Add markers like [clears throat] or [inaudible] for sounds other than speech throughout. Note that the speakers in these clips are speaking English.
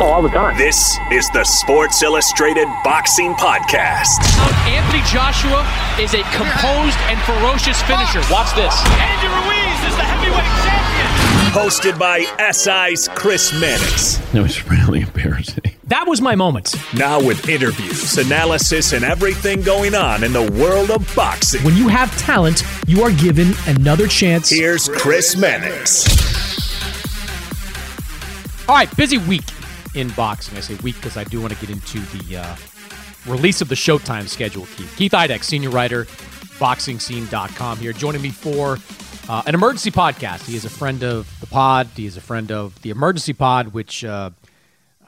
All the time. This is the Sports Illustrated Boxing Podcast. Anthony Joshua is a composed and ferocious finisher. Watch this. Andy Ruiz is the heavyweight champion. Hosted by SI's Chris Mannix. That was really embarrassing. That was my moment. Now with interviews, analysis, and everything going on in the world of boxing. When you have talent, you are given another chance. Here's Chris Mannix. All right, busy week in boxing. I say week because I do want to get into the uh, release of the Showtime schedule, Keith. Keith Idec, senior writer, boxingscene.com here, joining me for uh, an emergency podcast. He is a friend of the pod. He is a friend of the emergency pod, which uh,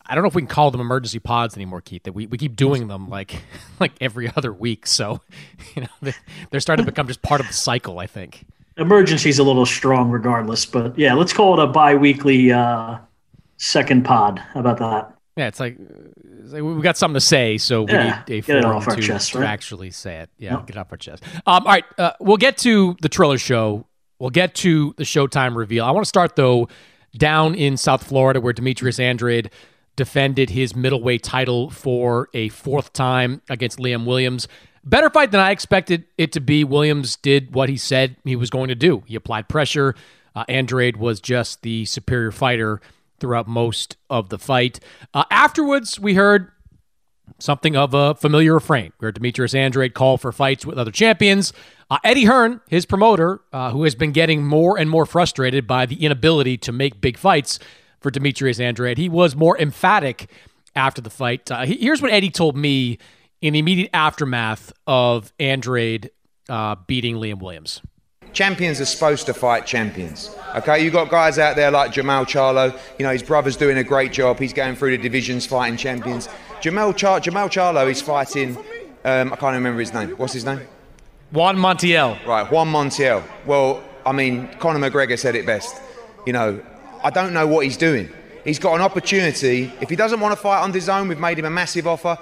I don't know if we can call them emergency pods anymore, Keith. That we, we keep doing them like [laughs] like every other week. So, [laughs] you know, they're starting to become just part of the cycle, I think. Emergency's a little strong regardless, but yeah, let's call it a bi-weekly uh, second pod. How about that? Yeah, it's like, it's like we got something to say, so we yeah, need a forum to, chest, right? to, actually say it. Yeah, yep. get it off our chest. Um, all right, uh, we'll get to the Triller show. We'll get to the Showtime reveal. I want to start though down in South Florida, where Demetrius Andrade defended his middleweight title for a fourth time against Liam Williams. Better fight than I expected it to be. Williams did what he said he was going to do. He applied pressure. Uh, Andrade was just the superior fighter throughout most of the fight. Uh, afterwards, we heard something of a familiar refrain We heard Demetrius Andrade call for fights with other champions. Uh, Eddie Hearn, his promoter, uh, who has been getting more and more frustrated by the inability to make big fights for Demetrius Andrade, he was more emphatic after the fight. Uh, here's what Eddie told me in the immediate aftermath of Andrade uh, beating Liam Williams. Champions are supposed to fight champions. Okay, you've got guys out there like Jermall Charlo. You know, his brother's doing a great job. He's going through the divisions fighting champions. Jamal, Char- Jermall Charlo is fighting, um, I can't remember his name. What's his name? Juan Montiel. Right, Juan Montiel. Well, I mean, Conor McGregor said it best. You know, I don't know what he's doing. He's got an opportunity. If he doesn't want to fight on his own, we've made him a massive offer.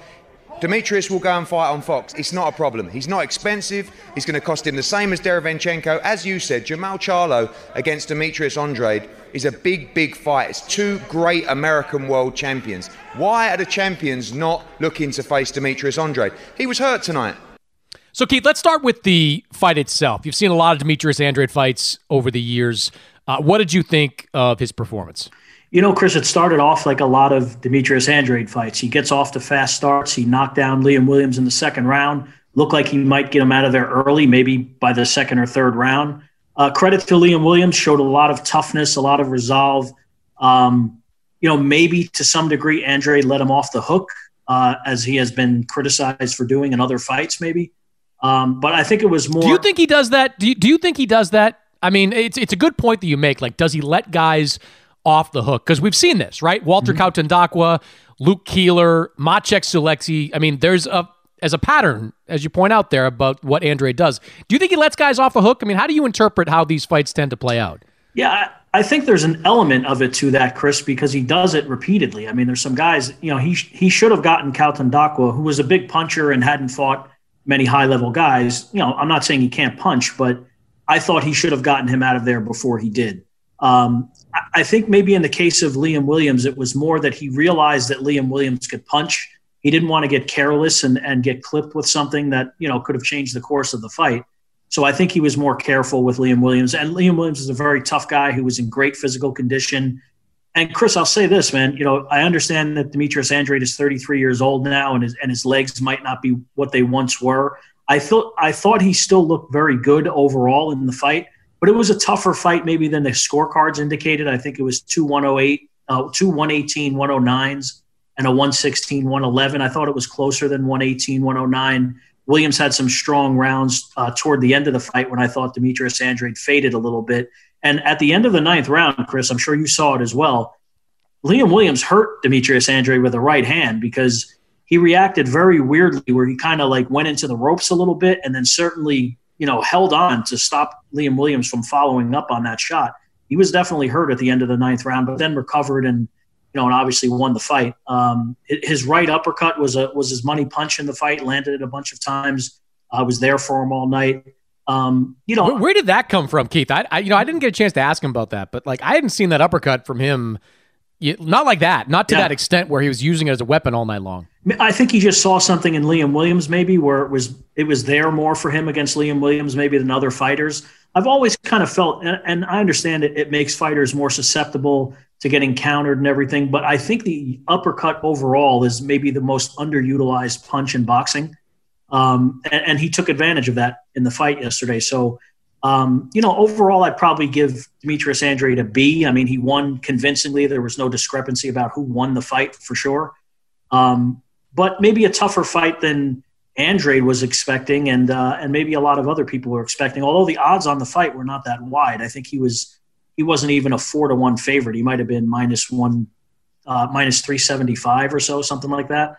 Demetrius will go and fight on Fox. It's not a problem. He's not expensive. He's going to cost him the same as Derevyanchenko. As you said, Jermall Charlo against Demetrius Andrade is a big, big fight. It's two great American world champions. Why are the champions not looking to face Demetrius Andrade? He was hurt tonight. So, Keith, let's start with the fight itself. You've seen a lot of Demetrius Andrade fights over the years. Uh, what did you think of his performance? You know, Chris, it started off like a lot of Demetrius Andrade fights. He gets off to fast starts. He knocked down Liam Williams in the second round. Looked like he might get him out of there early, maybe by the second or third round. Uh, credit to Liam Williams, showed a lot of toughness, a lot of resolve. Um, you know, maybe to some degree, Andre let him off the hook, uh, as he has been criticized for doing in other fights, maybe. Um, but I think it was more. Do you think he does that? Do you, do you think he does that? I mean, it's it's a good point that you make. Like, does he let guys off the hook? Because we've seen this, right? Walter mm-hmm. Kautondokwa, Luke Keeler, Maciek Sulecki. I mean, there's a as a pattern, as you point out there, about what Andre does. Do you think he lets guys off the hook? I mean, how do you interpret how these fights tend to play out? Yeah, I think there's an element of it to that, Chris, because he does it repeatedly. I mean, there's some guys, you know, he he should have gotten Kautondokwa, who was a big puncher and hadn't fought many high level guys. You know, I'm not saying he can't punch, but I thought he should have gotten him out of there before he did. Um, I think maybe in the case of Liam Williams, it was more that he realized that Liam Williams could punch. He didn't want to get careless and, and get clipped with something that, you know, could have changed the course of the fight. So I think he was more careful with Liam Williams. And Liam Williams is a very tough guy who was in great physical condition. And Chris, I'll say this, man. You know, I understand that Demetrius Andrade is 33 years old now, and his and his legs might not be what they once were. I thought I thought he still looked very good overall in the fight, but it was a tougher fight maybe than the scorecards indicated. I think it was two 108, uh, two 118, 109s, and a 116, 111. I thought it was closer than 118, 109 Williams had some strong rounds uh, toward the end of the fight when I thought Demetrius Andrade faded a little bit. And at the end of the ninth round, Chris, I'm sure you saw it as well. Liam Williams hurt Demetrius Andrade with a right hand because he reacted very weirdly, where he kind of like went into the ropes a little bit and then certainly, you know, held on to stop Liam Williams from following up on that shot. He was definitely hurt at the end of the ninth round, but then recovered and you know, and obviously won the fight. Um, his right uppercut was a was his money punch in the fight. Landed it a bunch of times. I was there for him all night. Um, you know, where, where, did that come from, Keith? I, I, you know I didn't get a chance to ask him about that, but like I hadn't seen that uppercut from him. Not like that, not to yeah. that extent where he was using it as a weapon all night long. I think he just saw something in Liam Williams, maybe where it was it was there more for him against Liam Williams, maybe than other fighters. I've always kind of felt, and, and I understand it, it makes fighters more susceptible to getting countered and everything. But I think the uppercut overall is maybe the most underutilized punch in boxing. Um, and, and, he took advantage of that in the fight yesterday. So, um, you know, overall, I'd probably give Demetrius Andrade a B. I mean, he won convincingly. There was no discrepancy about who won the fight for sure. Um, but maybe a tougher fight than Andrade was expecting, and uh, and maybe a lot of other people were expecting. Although the odds on the fight were not that wide, I think he was he wasn't even a four to one favorite. He might have been minus one, uh, minus three seventy five or so, something like that.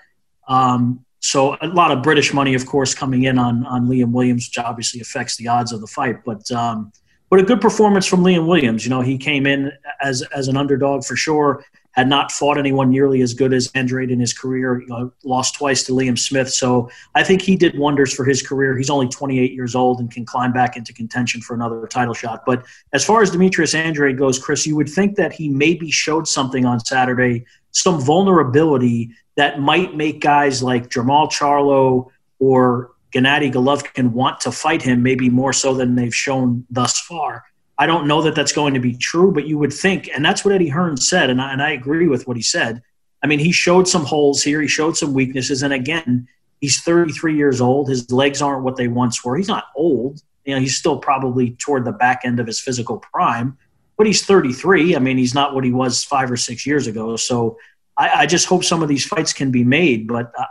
Um, so a lot of British money, of course, coming in on on Liam Williams, which obviously affects the odds of the fight. But um, but a good performance from Liam Williams. You know, he came in as as an underdog for sure had not fought anyone nearly as good as Andrade in his career. You know, lost twice to Liam Smith. So I think he did wonders for his career. He's only 28 years old and can climb back into contention for another title shot. But as far as Demetrius Andrade goes, Chris, you would think that he maybe showed something on Saturday, some vulnerability that might make guys like Jermall Charlo or Gennady Golovkin want to fight him, maybe more so than they've shown thus far. I don't know that that's going to be true, but you would think, and that's what Eddie Hearn said, and I, and I agree with what he said. I mean, he showed some holes here, he showed some weaknesses, and again, he's 33 years old. His legs aren't what they once were. He's not old. You know, he's still probably toward the back end of his physical prime, but he's 33. I mean, he's not what he was five or six years ago. So I, I just hope some of these fights can be made, but I,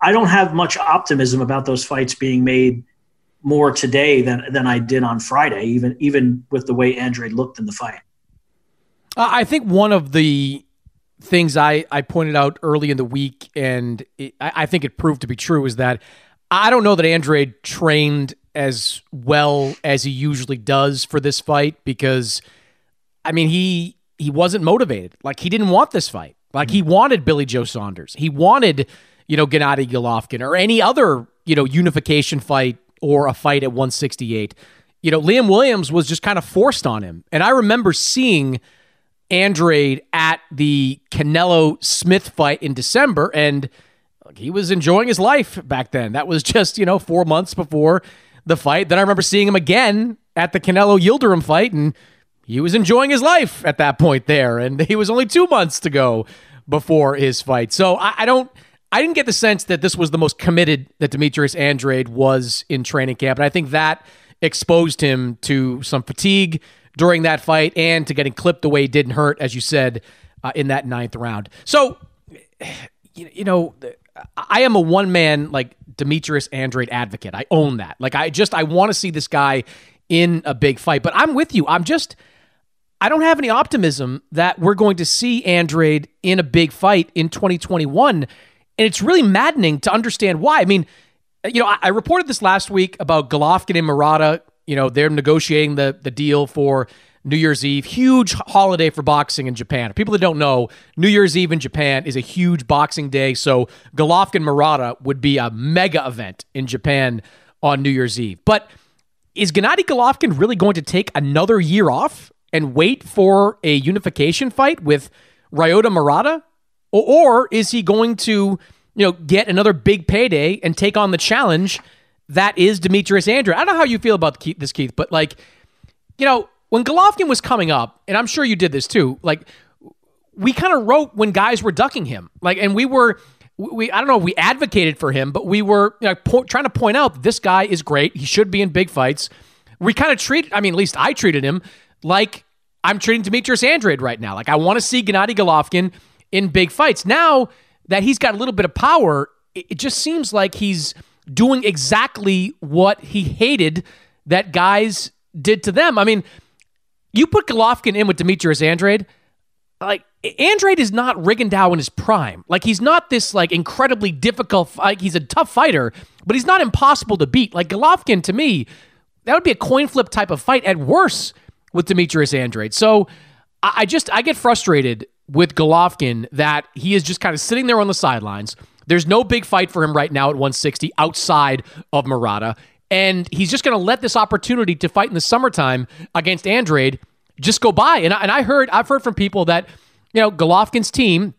I don't have much optimism about those fights being made more today than than I did on Friday, even even with the way Andrade looked in the fight. I think one of the things I, I pointed out early in the week, and it, I, I think it proved to be true, is that I don't know that Andrade trained as well as he usually does for this fight because, I mean, he he wasn't motivated. Like he didn't want this fight. Like mm-hmm. he wanted Billy Joe Saunders. He wanted, you know, Gennady Golovkin or any other, you know, unification fight or a fight at 168. You know, Liam Williams was just kind of forced on him. And I remember seeing Andrade at the Canelo Smith fight in December, and he was enjoying his life back then. That was [laughs] just, you know, four months before the fight. Then I remember seeing him again at the Canelo Yildirim fight, and he was enjoying his life at that point there. And [laughs] he was only two months to go before his fight. So I, I don't I didn't get the sense that this was the most committed that Demetrius Andrade was in training camp. And I think that exposed him to some fatigue during that fight and to getting clipped the way didn't hurt, as you said, uh, in that ninth round. So, you know, I am a one man like Demetrius Andrade advocate. I own that. Like, I just I want to see this guy in a big fight. But I'm with you. I'm just I don't have any optimism that we're going to see Andrade in a big fight in 2021. And it's really maddening to understand why. I mean, you know, I, I reported this last week about Golovkin and Murata. You know, they're negotiating the the deal for New Year's Eve, huge holiday for boxing in Japan. People that don't know, New Year's Eve in Japan is a huge boxing day. So Golovkin Murata would be a mega event in Japan on New Year's Eve. But is Gennady Golovkin really going to take another year off and wait for a unification fight with Ryota Murata? Or, is he going to, you know, get another big payday and take on the challenge that is Demetrius Andrade? I don't know how you feel about this, Keith, but like, you know, when Golovkin was coming up, and I'm sure you did this too, like, we kind of wrote when guys were ducking him. Like, and we were, we I don't know, we advocated for him, but we were you know, po- trying to point out this guy is great. He should be in big fights. We kind of treated, I mean, at least I treated him like I'm treating Demetrius Andrade right now. Like I want to see Gennady Golovkin in big fights. Now that he's got a little bit of power, it just seems like he's doing exactly what he hated that guys did to them. I mean, you put Golovkin in with Demetrius Andrade, like Andrade is not Rigondeaux in his prime. Like he's not this like incredibly difficult. Like he's a tough fighter, but he's not impossible to beat. Like Golovkin, to me, that would be a coin flip type of fight at worst with Demetrius Andrade. So I just I get frustrated with Golovkin that he is just kind of sitting there on the sidelines. There's no big fight for him right now at 160 outside of Murata. And he's just going to let this opportunity to fight in the summertime against Andrade just go by. And I, and I heard I've heard from people that you know Golovkin's team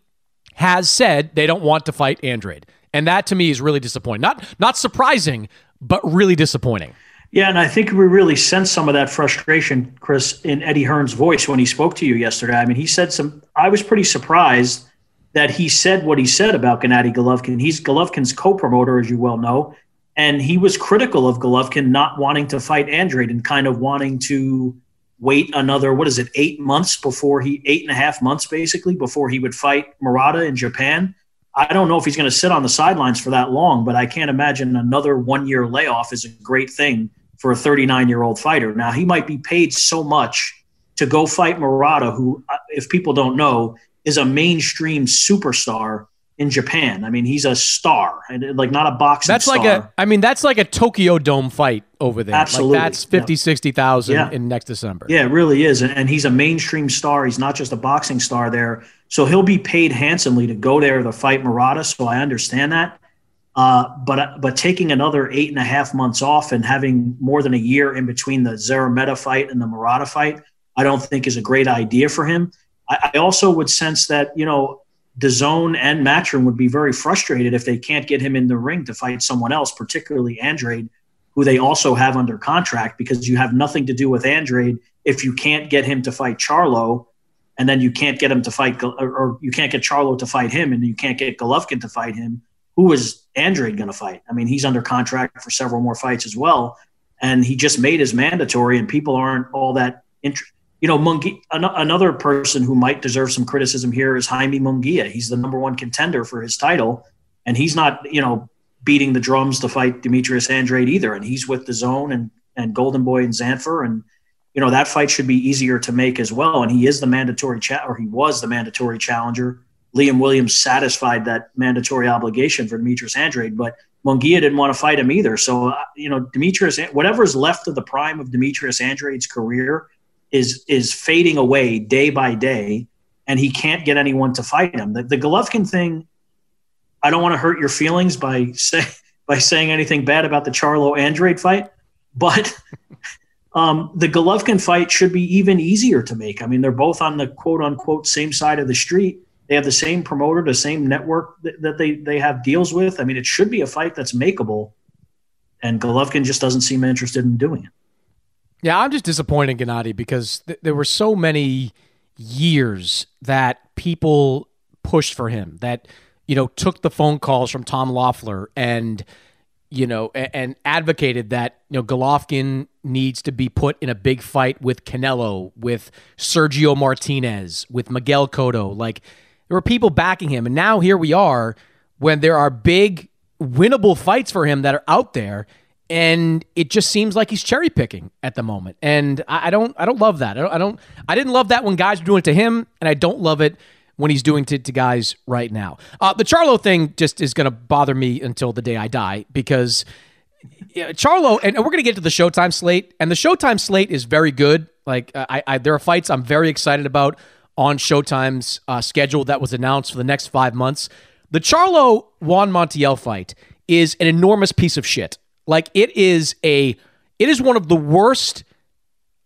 has said they don't want to fight Andrade, and that to me is really disappointing. Not not surprising, but really disappointing. Yeah, and I think we really sensed some of that frustration, Chris, in Eddie Hearn's voice when he spoke to you yesterday. I mean, he said some. I was pretty surprised that he said what he said about Gennady Golovkin. He's Golovkin's co-promoter, as you well know, and he was critical of Golovkin not wanting to fight Andrade and kind of wanting to wait another what is it eight months before he eight and a half months basically before he would fight Murata in Japan. I don't know if he's going to sit on the sidelines for that long, but I can't imagine another one year layoff is a great thing for a 39 year old fighter. Now, he might be paid so much to go fight Murata, who, uh, if people don't know, is a mainstream superstar in Japan. I mean, he's a star and like not a boxing That's like a I mean, that's like a Tokyo Dome fight over there. Absolutely. Like that's 50, yeah. 60,000 yeah. in next December. Yeah, it really is. And, and he's a mainstream star. He's not just a boxing star there. So he'll be paid handsomely to go there to fight Murata. So I understand that. Uh, but but taking another eight and a half months off and having more than a year in between the Szeremeta fight and the Murata fight, I don't think is a great idea for him. I, I also would sense that you know DAZN and Matchroom would be very frustrated if they can't get him in the ring to fight someone else, particularly Andrade, who they also have under contract, because you have nothing to do with Andrade if you can't get him to fight Charlo, and then you can't get him to fight, or you can't get Charlo to fight him, and you can't get Golovkin to fight him who is Andrade going to fight? I mean, he's under contract for several more fights as well, and he just made his mandatory, and people aren't all that interested. You know, Mungi, an- another person who might deserve some criticism here is Jaime Munguia. He's the number one contender for his title, and he's not, you know, beating the drums to fight Demetrius Andrade either. And he's with DAZN and and Golden Boy and Zanfer, and you know that fight should be easier to make as well. And he is the mandatory cha- or he was the mandatory challenger Liam Williams satisfied that mandatory obligation for Demetrius Andrade, but Munguia didn't want to fight him either. So, uh, you know, Demetrius, whatever's left of the prime of Demetrius Andrade's career is is fading away day by day, and he can't get anyone to fight him. The, the Golovkin thing, I don't want to hurt your feelings by [laughs] say by saying anything bad about the Charlo Andrade fight, but [laughs] um, the Golovkin fight should be even easier to make. I mean, they're both on the quote unquote same side of the street they have the same promoter, the same network that, that they they have deals with. I mean, it should be a fight that's makeable, and Golovkin just doesn't seem interested in doing it. Yeah, I'm just disappointed, Gennady, because th- there were so many years that people pushed for him that you know took the phone calls from Tom Loeffler and you know, and, and, advocated that you know Golovkin needs to be put in a big fight with Canelo, with Sergio Martinez, with Miguel Cotto. Like there were people backing him, and now here we are when there are big winnable fights for him that are out there, and it just seems like he's cherry picking at the moment. And I, don't, I don't love that. I don't, I don't, I didn't love that when guys were doing it to him, and I don't love it when he's doing to, to guys right now. Uh, the Charlo thing just is going to bother me until the day I die because Charlo, and we're going to get to the Showtime slate, and the Showtime slate is very good. Like, I, I there are fights I'm very excited about on Showtime's uh, schedule that was announced for the next five months. The Charlo Juan Montiel fight is an enormous piece of shit. Like, it is a, it is one of the worst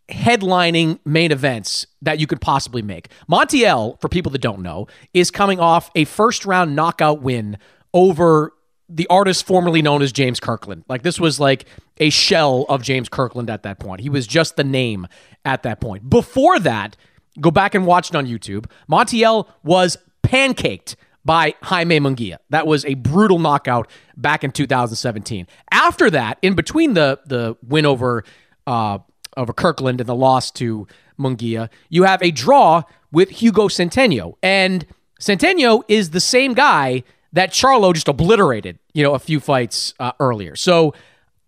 headlining main events that you could possibly make. Montiel, for people that don't know, is coming off a first round knockout win over the artist formerly known as James Kirkland. Like this was like a shell of James Kirkland at that point. He was just the name at that point. Before that, go back and watch it on YouTube. Montiel was pancaked by Jaime Munguia. That was a brutal knockout back in 2017. After that, in between the the win over uh, over Kirkland and the loss to Munguia, you have a draw with Hugo Centeno. And Centeno is the same guy that Charlo just obliterated, you know, a few fights uh, earlier. So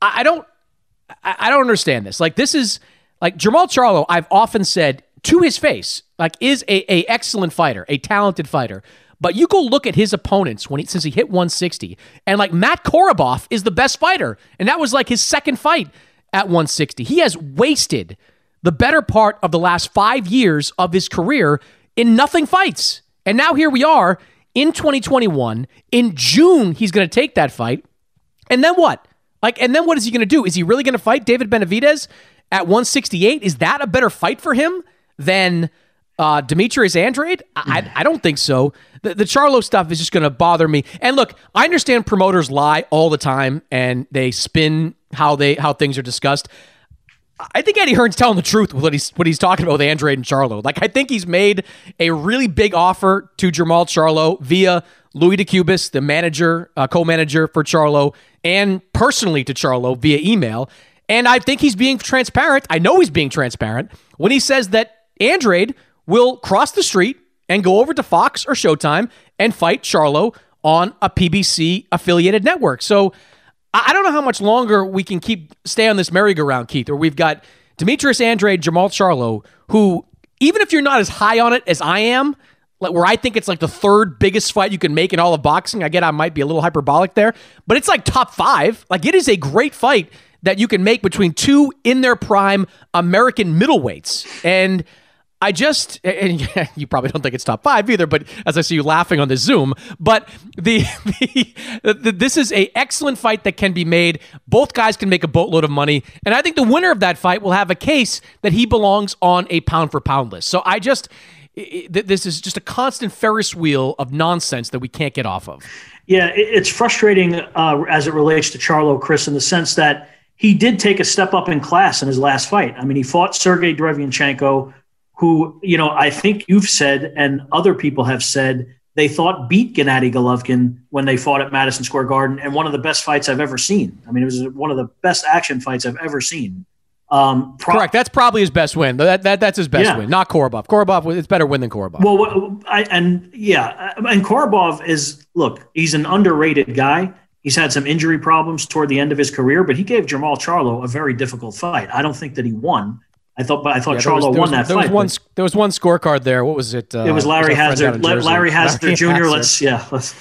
I, I don't, I, I don't understand this. Like this is like Jermall Charlo. I've often said to his face, like is a, a excellent fighter, a talented fighter. But you go look at his opponents when he since he hit 160, and like Matt Korobov is the best fighter, and that was like his second fight at 160. He has wasted the better part of the last five years of his career in nothing fights. And now here we are in 2021. In June, he's going to take that fight. And then what? Like, and then what is he going to do? Is he really going to fight David Benavidez at 168? Is that a better fight for him than uh, Demetrius Andrade? I, I don't think so. The, the Charlo stuff is just going to bother me. And look, I understand promoters lie all the time and they spin how they how things are discussed. I think Eddie Hearn's telling the truth with what he's what he's talking about with Andrade and Charlo. Like I think he's made a really big offer to Jermall Charlo via Louis DeCubas, the manager, uh, co-manager for Charlo, and personally to Charlo via email. And I think he's being transparent. I know he's being transparent when he says that Andrade will cross the street and go over to Fox or Showtime and fight Charlo on a PBC affiliated network. So I don't know how much longer we can keep stay on this merry-go-round, Keith. Or we've got Demetrius Andrade, Jermall Charlo, who even if you're not as high on it as I am, like where I think it's like the third biggest fight you can make in all of boxing. I get I might be a little hyperbolic there, but it's like top five. Like it is a great fight that you can make between two in their prime American middleweights. And I just, and [laughs] you probably don't think it's top five either, but as I see you laughing on the Zoom, but the, [laughs] the, the, this is a excellent fight that can be made. Both guys can make a boatload of money, and I think the winner of that fight will have a case that he belongs on a pound for pound list. So I just, this is just a constant Ferris wheel of nonsense that we can't get off of. Yeah, it's frustrating uh, as it relates to Charlo, Chris, in the sense that he did take a step up in class in his last fight. I mean, he fought Sergey Derevyanchenko who, you know, I think you've said and other people have said they thought beat Gennady Golovkin when they fought at Madison Square Garden, and one of the best fights I've ever seen. I mean, it was one of the best action fights I've ever seen. Um, pro- Correct. That's probably his best win. That, that that's his best yeah. win, not Korobov. Korobov, it's better win than Korobov. Well, I, and yeah, and Korobov is look, he's an underrated guy. He's had some injury problems toward the end of his career, but he gave Jermall Charlo a very difficult fight. I don't think that he won. I thought, but I thought yeah, Charlo won that there fight. Was one, there was one scorecard there. What was it? Uh, it was Larry Hazzard. Larry Hazzard Jr. Let's yeah. Let's,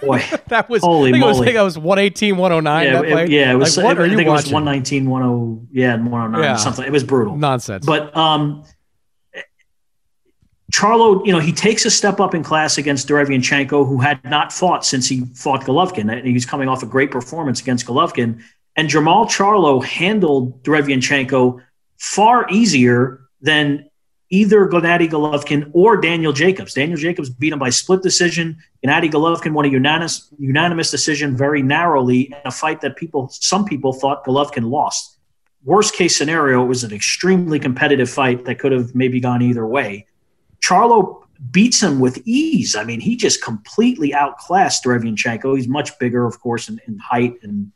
boy, [laughs] that was holy I think moly. It was, I think it was 118, 109. Yeah, it, yeah, it was. Like, what I, I think it was 119, 10. Yeah, 109 yeah. something. It was brutal. Nonsense. But um, Charlo, you know, he takes a step up in class against Derevyanchenko, who had not fought since he fought Golovkin. And he's coming off a great performance against Golovkin. And Jermall Charlo handled Derevyanchenko far easier than either Gennady Golovkin or Daniel Jacobs. Daniel Jacobs beat him by split decision. Gennady Golovkin won a unanimous unanimous decision very narrowly in a fight that people some people thought Golovkin lost. Worst case scenario, it was an extremely competitive fight that could have maybe gone either way. Charlo beats him with ease. I mean, he just completely outclassed Derevyanchenko. He's much bigger, of course, in, in height and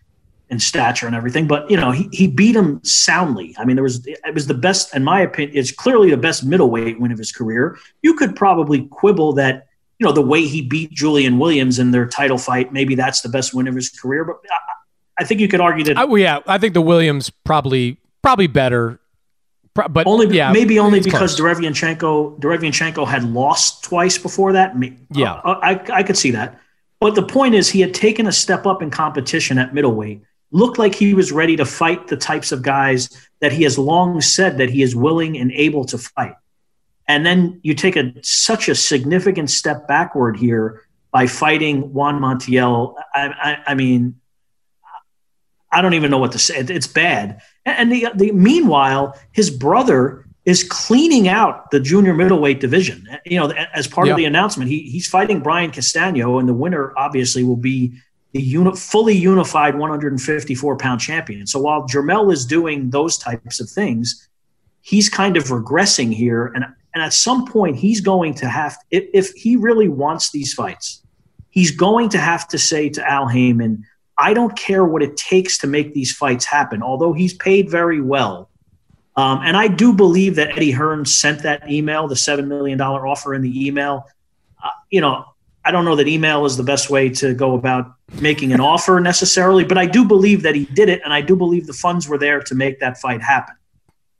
in stature and everything, but you know he he beat him soundly. I mean, there was it was the best, in my opinion, it's clearly the best middleweight win of his career. You could probably quibble that you know the way he beat Julian Williams in their title fight, maybe that's the best win of his career. But I, I think you could argue that. I, well, yeah, I think the Williams probably probably better. But only yeah, maybe only because Derevyanchenko Derevyanchenko had lost twice before that. Yeah, I, I, I could see that. But the point is, he had taken a step up in competition at middleweight looked like he was ready to fight the types of guys that he has long said that he is willing and able to fight. And then you take a such a significant step backward here by fighting Juan Montiel. I, I, I mean, I don't even know what to say. It's bad. And the, the meanwhile, his brother is cleaning out the junior middleweight division. You know, as part yep. of the announcement, he, he's fighting Brian Castano, and the winner obviously will be the uni- fully unified 154 pound champion. So while Jermell is doing those types of things, he's kind of regressing here. And, and at some point, he's going to have, if, if he really wants these fights, he's going to have to say to Al Haymon, I don't care what it takes to make these fights happen, although he's paid very well. Um, and I do believe that Eddie Hearn sent that email, the $7 million offer in the email. Uh, you know, I don't know that email is the best way to go about making an offer necessarily, but I do believe that he did it, and I do believe the funds were there to make that fight happen.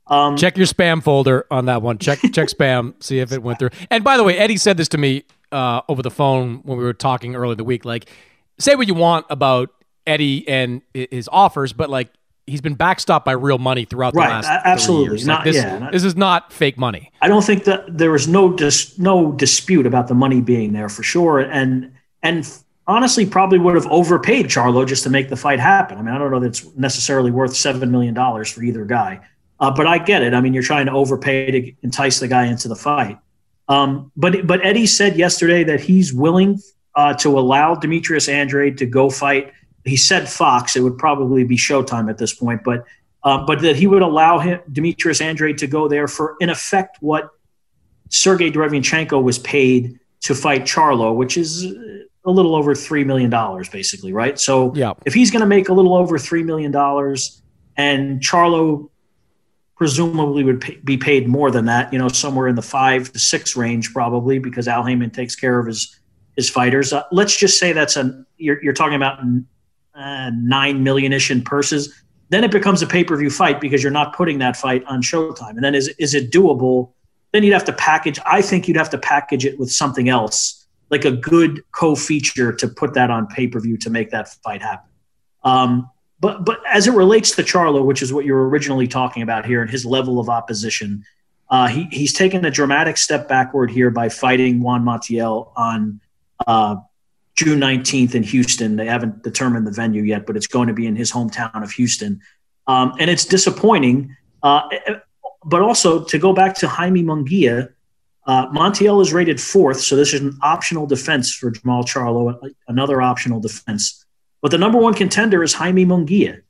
Um, check your spam folder on that one. Check check [laughs] spam, see if it went through. And by the way, Eddie said this to me uh, over the phone when we were talking earlier in the week. Like, say what you want about Eddie and his offers, but like he's been backstopped by real money throughout the right, last absolutely years. Not, like this, yeah, this is not fake money. I don't think that there is no dis, no dispute about the money being there for sure, and and honestly probably would have overpaid Charlo just to make the fight happen. I mean, I don't know that it's necessarily worth seven million dollars for either guy, uh, but I get it. I mean, you're trying to overpay to entice the guy into the fight. Um, but but Eddie said yesterday that he's willing uh, to allow Demetrius Andrade to go fight he said Fox. It would probably be Showtime at this point, but uh, but that he would allow him Demetrius Andrade to go there for in effect what Sergey Derevyanchenko was paid to fight Charlo, which is a little over three million dollars, basically, right? So yeah. if he's going to make a little over three million dollars, and Charlo presumably would pay, be paid more than that, you know, somewhere in the five to six range, probably because Al Haymon takes care of his his fighters. Uh, let's just say that's a you're, you're talking about uh, nine million ish in purses, then it becomes a pay per view fight because you're not putting that fight on Showtime. And then is is it doable? Then you'd have to package. I think you'd have to package it with something else, like a good co feature to put that on pay per view to make that fight happen. Um, but but as it relates to Charlo, which is what you were originally talking about here, and his level of opposition, uh, he he's taken a dramatic step backward here by fighting Juan Montiel on uh, June 19th in Houston. They haven't determined the venue yet, but it's going to be in his hometown of Houston. Um, and it's disappointing. Uh, but also to go back to Jaime Munguia, uh, Montiel is rated fourth, so this is an optional defense for Jermall Charlo, another optional defense. But the number one contender is Jaime Munguia.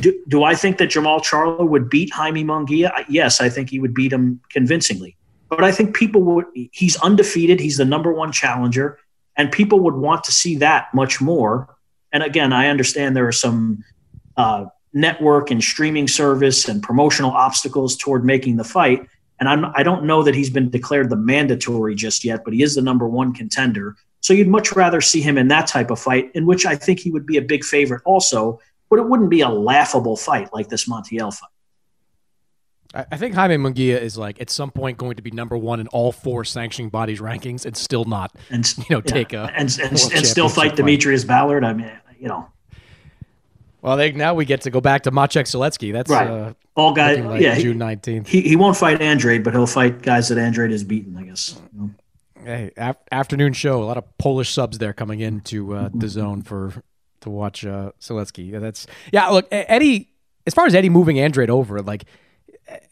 Do, do I think that Jermall Charlo would beat Jaime Munguia? Yes, I think he would beat him convincingly. But I think people would. He's undefeated. He's the number one challenger and people would want to see that much more. And again, I understand there are some uh, network and streaming service and promotional obstacles toward making the fight. And I'm, I don't know that he's been declared the mandatory just yet, but he is the number one contender. So you'd much rather see him in that type of fight, in which I think he would be a big favorite also, but it wouldn't be a laughable fight like this Montiel fight. I think Jaime Munguia is like at some point going to be number one in all four sanctioning bodies rankings and still not, and you know, yeah. take a and and, and still fight, Demetrius Ballard. I mean, you know. Well, they, now we get to go back to Maciek Sulecki. That's right. Uh, all guys. Like yeah, June nineteenth. He, he won't fight Andrade, but he'll fight guys that Andrade has beaten. I guess. You know? Hey, af- afternoon show. A lot of Polish subs there coming into uh, DAZN for to watch uh. Yeah, that's yeah. Look, Eddie. As far as Eddie moving Andrade over, like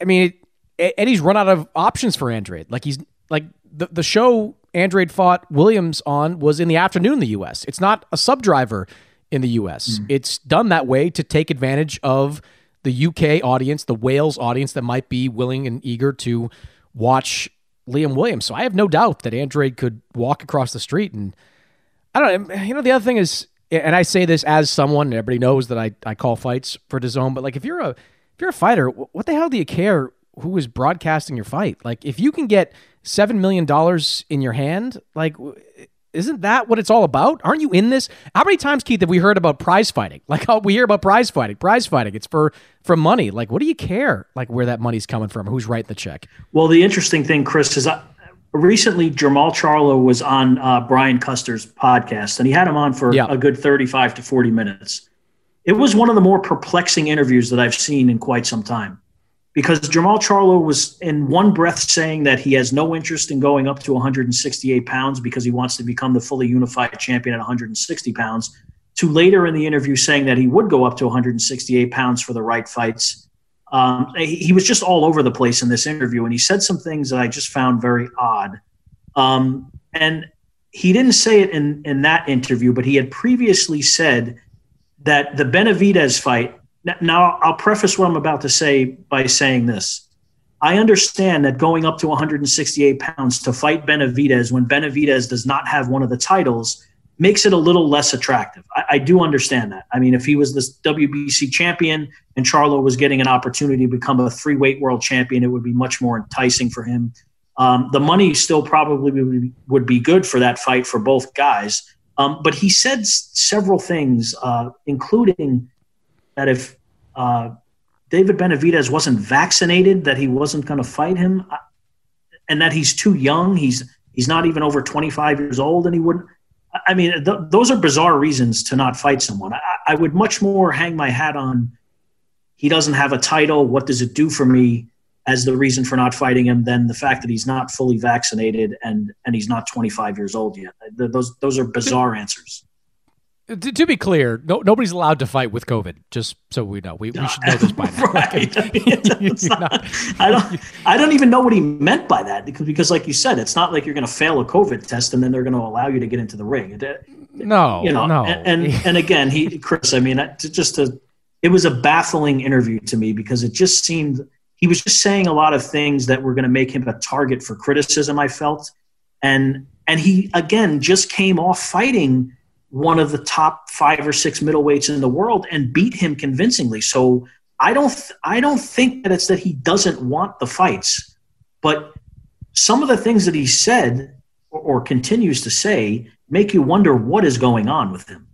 I mean, Eddie's run out of options for Andrade. Like he's like the the show Andrade fought Williams on was in the afternoon in the U.S. It's not a sub driver in the U.S. Mm. It's done that way to take advantage of the UK audience, the Wales audience that might be willing and eager to watch Liam Williams. So I have no doubt that Andrade could walk across the street and I don't know. You know, the other thing is and I say this as someone, and everybody knows that I, I call fights for DAZN, but like if you're a if you're a fighter, what the hell do you care who is broadcasting your fight? Like if you can get seven million dollars in your hand, like isn't that what it's all about? Aren't you in this? How many times, Keith, have we heard about prize fighting? Like [laughs] how we hear about prize fighting, prize fighting. It's for for money. Like, what do you care? Like where that money's coming from? Who's writing the check? Well, the interesting thing, Chris, is I, recently Jermall Charlo was on uh, Brian Custer's podcast, and he had him on for a good thirty-five to forty minutes. It was one of the more perplexing interviews that I've seen in quite some time because Jermall Charlo was in one breath saying that he has no interest in going up to 168 pounds because he wants to become the fully unified champion at 160 pounds, to later in the interview saying that he would go up to 168 pounds for the right fights. Um, he was just all over the place in this interview, and he said some things that I just found very odd. Um, and he didn't say it in, in that interview, but he had previously said that the Benavidez fight now, I'll preface what I'm about to say by saying this. I understand that going up to 168 pounds to fight Benavidez when Benavidez does not have one of the titles makes it a little less attractive. I, I, do understand that. I mean, if he was this WBC champion and Charlo was getting an opportunity to become a three weight world champion, it would be much more enticing for him. Um, the money still probably would be, would be good for that fight for both guys. Um, but he said s- several things, uh, including that if uh, David Benavidez wasn't vaccinated, that he wasn't going to fight him, and that he's too young. He's he's not even over 25 years old, and he wouldn't. I mean, th- those are bizarre reasons to not fight someone. I, I would much more hang my hat on. He doesn't have a title. What does it do for me? As the reason for not fighting him, than the fact that he's not fully vaccinated and and he's not 25 years old yet. Those those are bizarre answers. To, to, be clear, no, nobody's allowed to fight with COVID. Just so we know, we, we should know this by [laughs] now. right? [laughs] [laughs] not, I don't. I don't even know what he meant by that because, because, like you said, it's not like you're going to fail a COVID test and then they're going to allow you to get into the ring. No, you know, no. And, and, and again, he, Chris. I mean, just a, it was a baffling interview to me because it just seemed he was just saying a lot of things that were going to make him a target for criticism. I felt, and and he again just came off fighting one of the top five or six middleweights in the world and beat him convincingly. So I don't th- I don't think that it's that he doesn't want the fights, but some of the things that he said or, or continues to say make you wonder what is going on with him.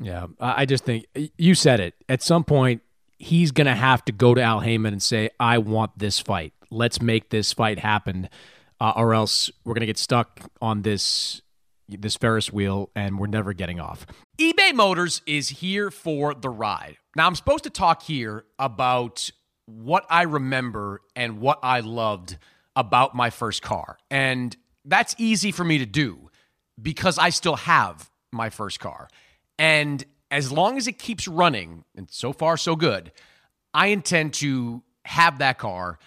Yeah, I just think you said it. At some point, he's going to have to go to Al Haymon and say, "I want this fight. Let's make this fight happen." Uh, or else we're going to get stuck on this this Ferris wheel and we're never getting off. eBay Motors is here for the ride. Now, I'm supposed to talk here about what I remember and what I loved about my first car. And that's easy for me to do because I still have my first car. And as long as it keeps running, and so far so good, I intend to have that car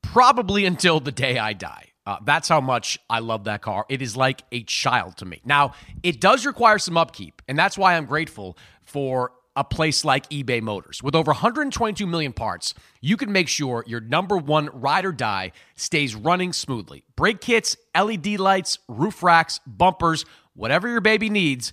probably [laughs] until the day I die. Uh, that's how much I love that car. It is like a child to me. Now, it does require some upkeep, and that's why I'm grateful for a place like eBay Motors. With over 122 million parts, you can make sure your number one ride or die stays running smoothly. Brake kits, LED lights, roof racks, bumpers, whatever your baby needs,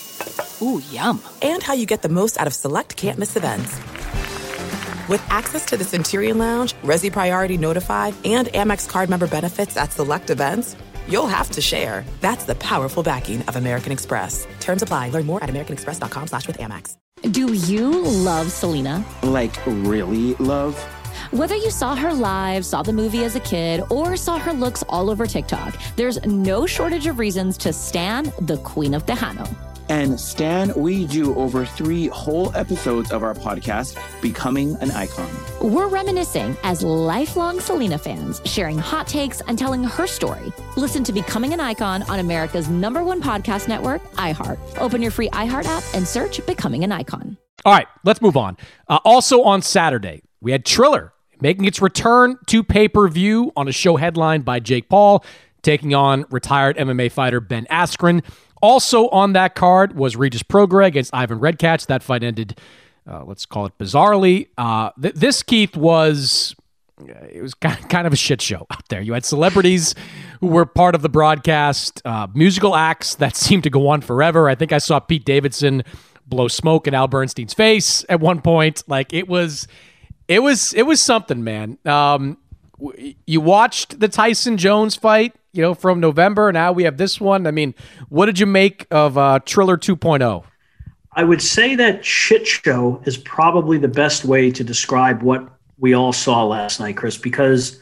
Ooh, yum. And how you get the most out of select can't miss events. With access to the Centurion Lounge, Resy Priority Notified, and Amex card member benefits at select events, you'll have to share. That's the powerful backing of American Express. Terms apply. Learn more at americanexpress.com slash with Amex. Do you love Selena? Like, really love? Whether you saw her live, saw the movie as a kid, or saw her looks all over TikTok, there's no shortage of reasons to stan the Queen of Tejano. And Stan, we do over three whole episodes of our podcast, Becoming an Icon. We're reminiscing as lifelong Selena fans, sharing hot takes and telling her story. Listen to Becoming an Icon on America's number one podcast network, iHeart. Open your free iHeart app and search Becoming an Icon. All right, let's move on. Uh, also on Saturday, we had Triller making its return to pay per view on a show headlined by Jake Paul, taking on retired MMA fighter Ben Askren. Also on that card was Regis Prograis against Ivan Redkach. That fight ended, uh, let's call it bizarrely. Uh, th- this, Keith, was it was [laughs] kind of a shit show out there. You had celebrities who were part of the broadcast, uh, musical acts that [laughs] seemed to go on forever. I think I saw Pete Davidson blow smoke in Al Bernstein's face at one point. Like it was, it was, it was something, man. Um, you watched the Tyson Jones fight you know, from November. Now we have this one. I mean, what did you make of uh, Triller 2.0? I would say that shit show is probably the best way to describe what we all saw last night, Chris, because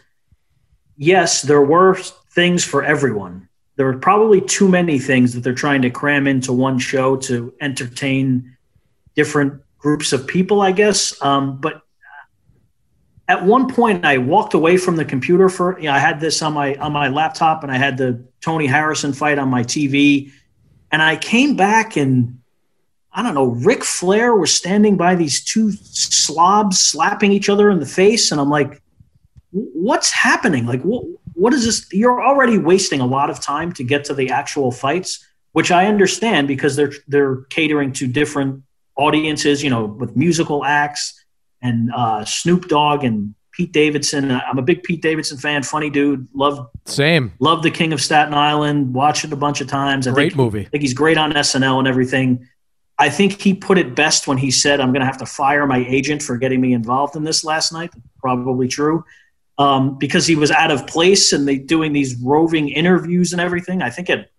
yes, there were things for everyone. There were probably too many things that they're trying to cram into one show to entertain different groups of people, I guess. Um, but at one point I walked away from the computer for you know, I had this on my on my laptop and I had the Tony Harrison fight on my TV and I came back and I don't know Ric Flair was standing by these two slobs slapping each other in the face. And I'm like what's happening? Like what what is this? You're already wasting a lot of time to get to the actual fights which I understand because they're they're catering to different audiences you know with musical acts and uh, Snoop Dogg and Pete Davidson. I'm a big Pete Davidson fan. Funny dude. Love same. Love the King of Staten Island. Watched it a bunch of times. I great think, movie. I think he's great on SNL and everything. I think he put it best when he said, "I'm going to have to fire my agent for getting me involved in this last night." Probably true, um, because he was out of place and they doing these roving interviews and everything. I think at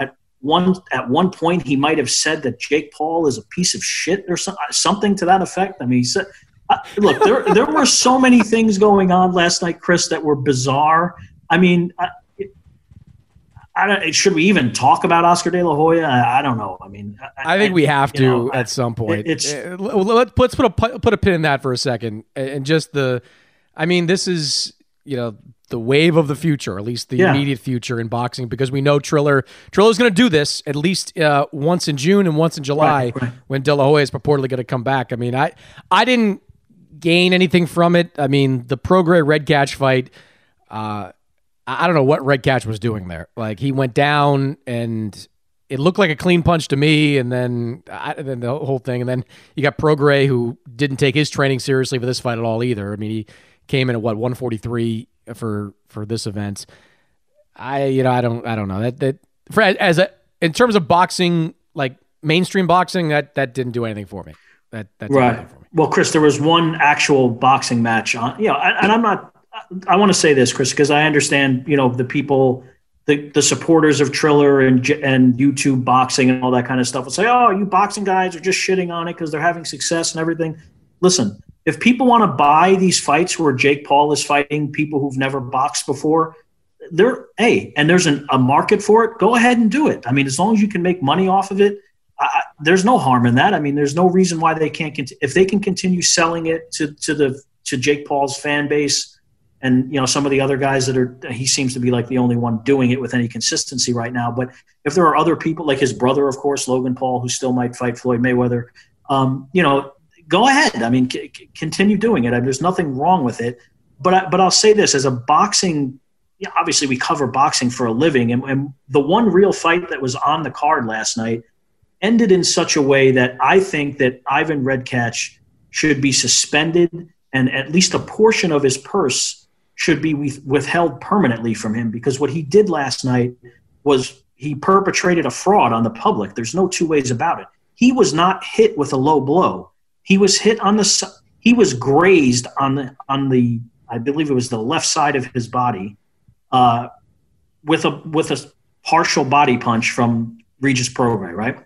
at one at one point he might have said that Jake Paul is a piece of shit or so, something to that effect. I mean, he said uh, look, there there were so many things going on last night, Chris, that were bizarre. I mean, I, I don't, should we even talk about Oscar De La Hoya? I, I don't know. I mean, I, I think we have to know, at some point. It's uh, let's put a put a pin in that for a second, and just the. I mean, this is you know the wave of the future, at least the yeah. immediate future in boxing, because we know Triller Triller's going to do this at least uh, once in June and once in July right, right. when De La Hoya is purportedly going to come back. I mean, I I didn't gain anything from it. I mean, the Prograis Redkach fight, uh, I don't know what Redkach was doing there. Like he went down and it looked like a clean punch to me, and then I, then the whole thing, and then you got Prograis who didn't take his training seriously for this fight at all either. I mean, he came in at what 143 for for this event. I you know I don't I don't know that that for, as a in terms of boxing like mainstream boxing that that didn't do anything for me. That that right. Well, Chris, there was one actual boxing match on. You know, and I'm not. I want to say this, Chris, because I understand. You know, the people, the the supporters of Triller and and YouTube boxing and all that kind of stuff will say, "Oh, you boxing guys are just shitting on it because they're having success and everything." Listen, if people want to buy these fights where Jake Paul is fighting people who've never boxed before, there, hey, and there's an, a market for it. Go ahead and do it. I mean, as long as you can make money off of it I, there's no harm in that. I mean, there's no reason why they can't if they can continue selling it to to the to Jake Paul's fan base and you know some of the other guys that are he seems to be like the only one doing it with any consistency right now. But if there are other people like his brother, of course, Logan Paul, who still might fight Floyd Mayweather, um, you know, go ahead. I mean, c- continue doing it. I there's nothing wrong with it. But I, but I'll say this as a boxing. Obviously, we cover boxing for a living, and, and the one real fight that was on the card last night ended in such a way that I think that Ivan Redkach should be suspended and at least a portion of his purse should be withheld permanently from him because what he did last night was he perpetrated a fraud on the public. There's no two ways about it. He was not hit with a low blow. He was hit on the he was grazed on the on the I believe it was the left side of his body uh, with a with a partial body punch from Regis Prograis, right?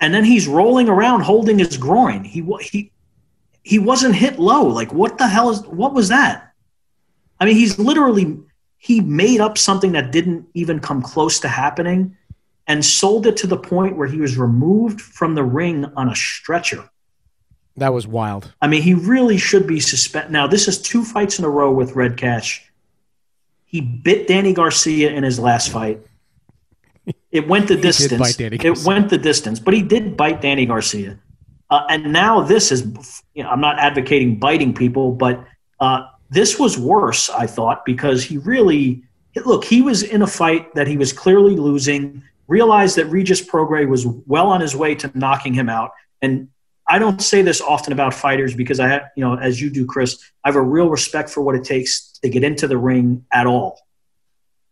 And then he's rolling around holding his groin. He he he wasn't hit low. Like what the hell is what was that? I mean, he's literally he made up something that didn't even come close to happening, and sold it to the point where he was removed from the ring on a stretcher. That was wild. I mean, he really should be suspended. Now, this is two fights in a row with Redkach. He bit Danny Garcia in his last fight. It went the distance. It went the distance, but he did bite Danny Garcia. Uh, and now this is, you know, I'm not advocating biting people, but uh, this was worse, I thought, because he really, look, he was in a fight that he was clearly losing, realized that Regis Prograis was well on his way to knocking him out. And I don't say this often about fighters because I have, you know, as you do, Chris, I have a real respect for what it takes to get into the ring at all.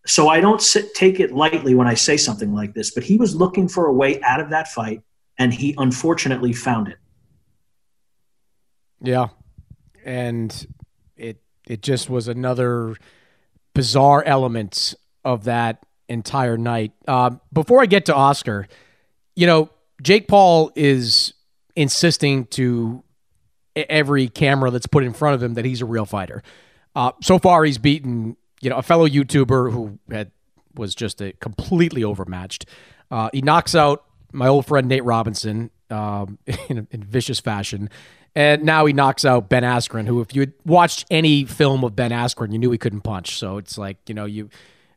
So I don't sit, take it lightly when I say something like this, but he was looking for a way out of that fight, and he unfortunately found it. Yeah, and it it just was another bizarre element of that entire night. Uh, before I get to Oscar, you know, Jake Paul is insisting to every camera that's put in front of him that he's a real fighter. Uh, so far, he's beaten you know a fellow YouTuber who had was just a completely overmatched. Uh, he knocks out my old friend Nate Robinson um, [laughs] in, in vicious fashion. And now he knocks out Ben Askren, who, if you had watched any film of Ben Askren, you knew he couldn't punch. So it's like, you know, you,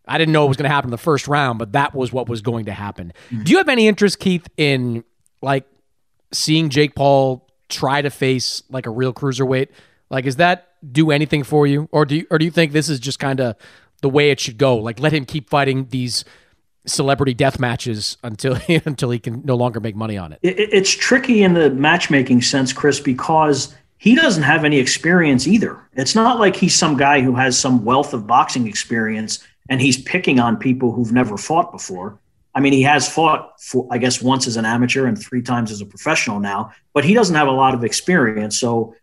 I didn't know it was going to happen in the first round, but that was what was going to happen. Mm-hmm. Do you have any interest, Keith, in like seeing Jake Paul try to face like a real cruiserweight? Like, is that do anything for you, or do you, or do you think this is just kind of the way it should go? Like, let him keep fighting these celebrity death matches until [laughs] until he can no longer make money on it. it. It's tricky in the matchmaking sense, Chris, because he doesn't have any experience either. It's not like he's some guy who has some wealth of boxing experience and he's picking on people who've never fought before. I mean, he has fought, for, I guess, once as an amateur and three times as a professional now, but he doesn't have a lot of experience. So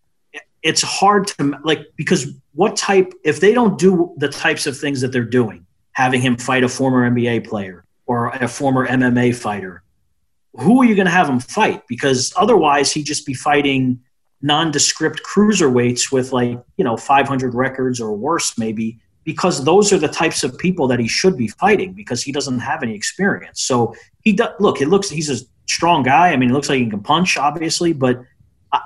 it's hard to like because what type if they don't do the types of things that they're doing having him fight a former nba player or a former mma fighter who are you going to have him fight? Because otherwise he'd just be fighting nondescript cruiserweights with like you know 500 records or worse maybe because those are the types of people that he should be fighting because he doesn't have any experience. So he does look it looks he's a strong guy. I mean it looks like he can punch obviously but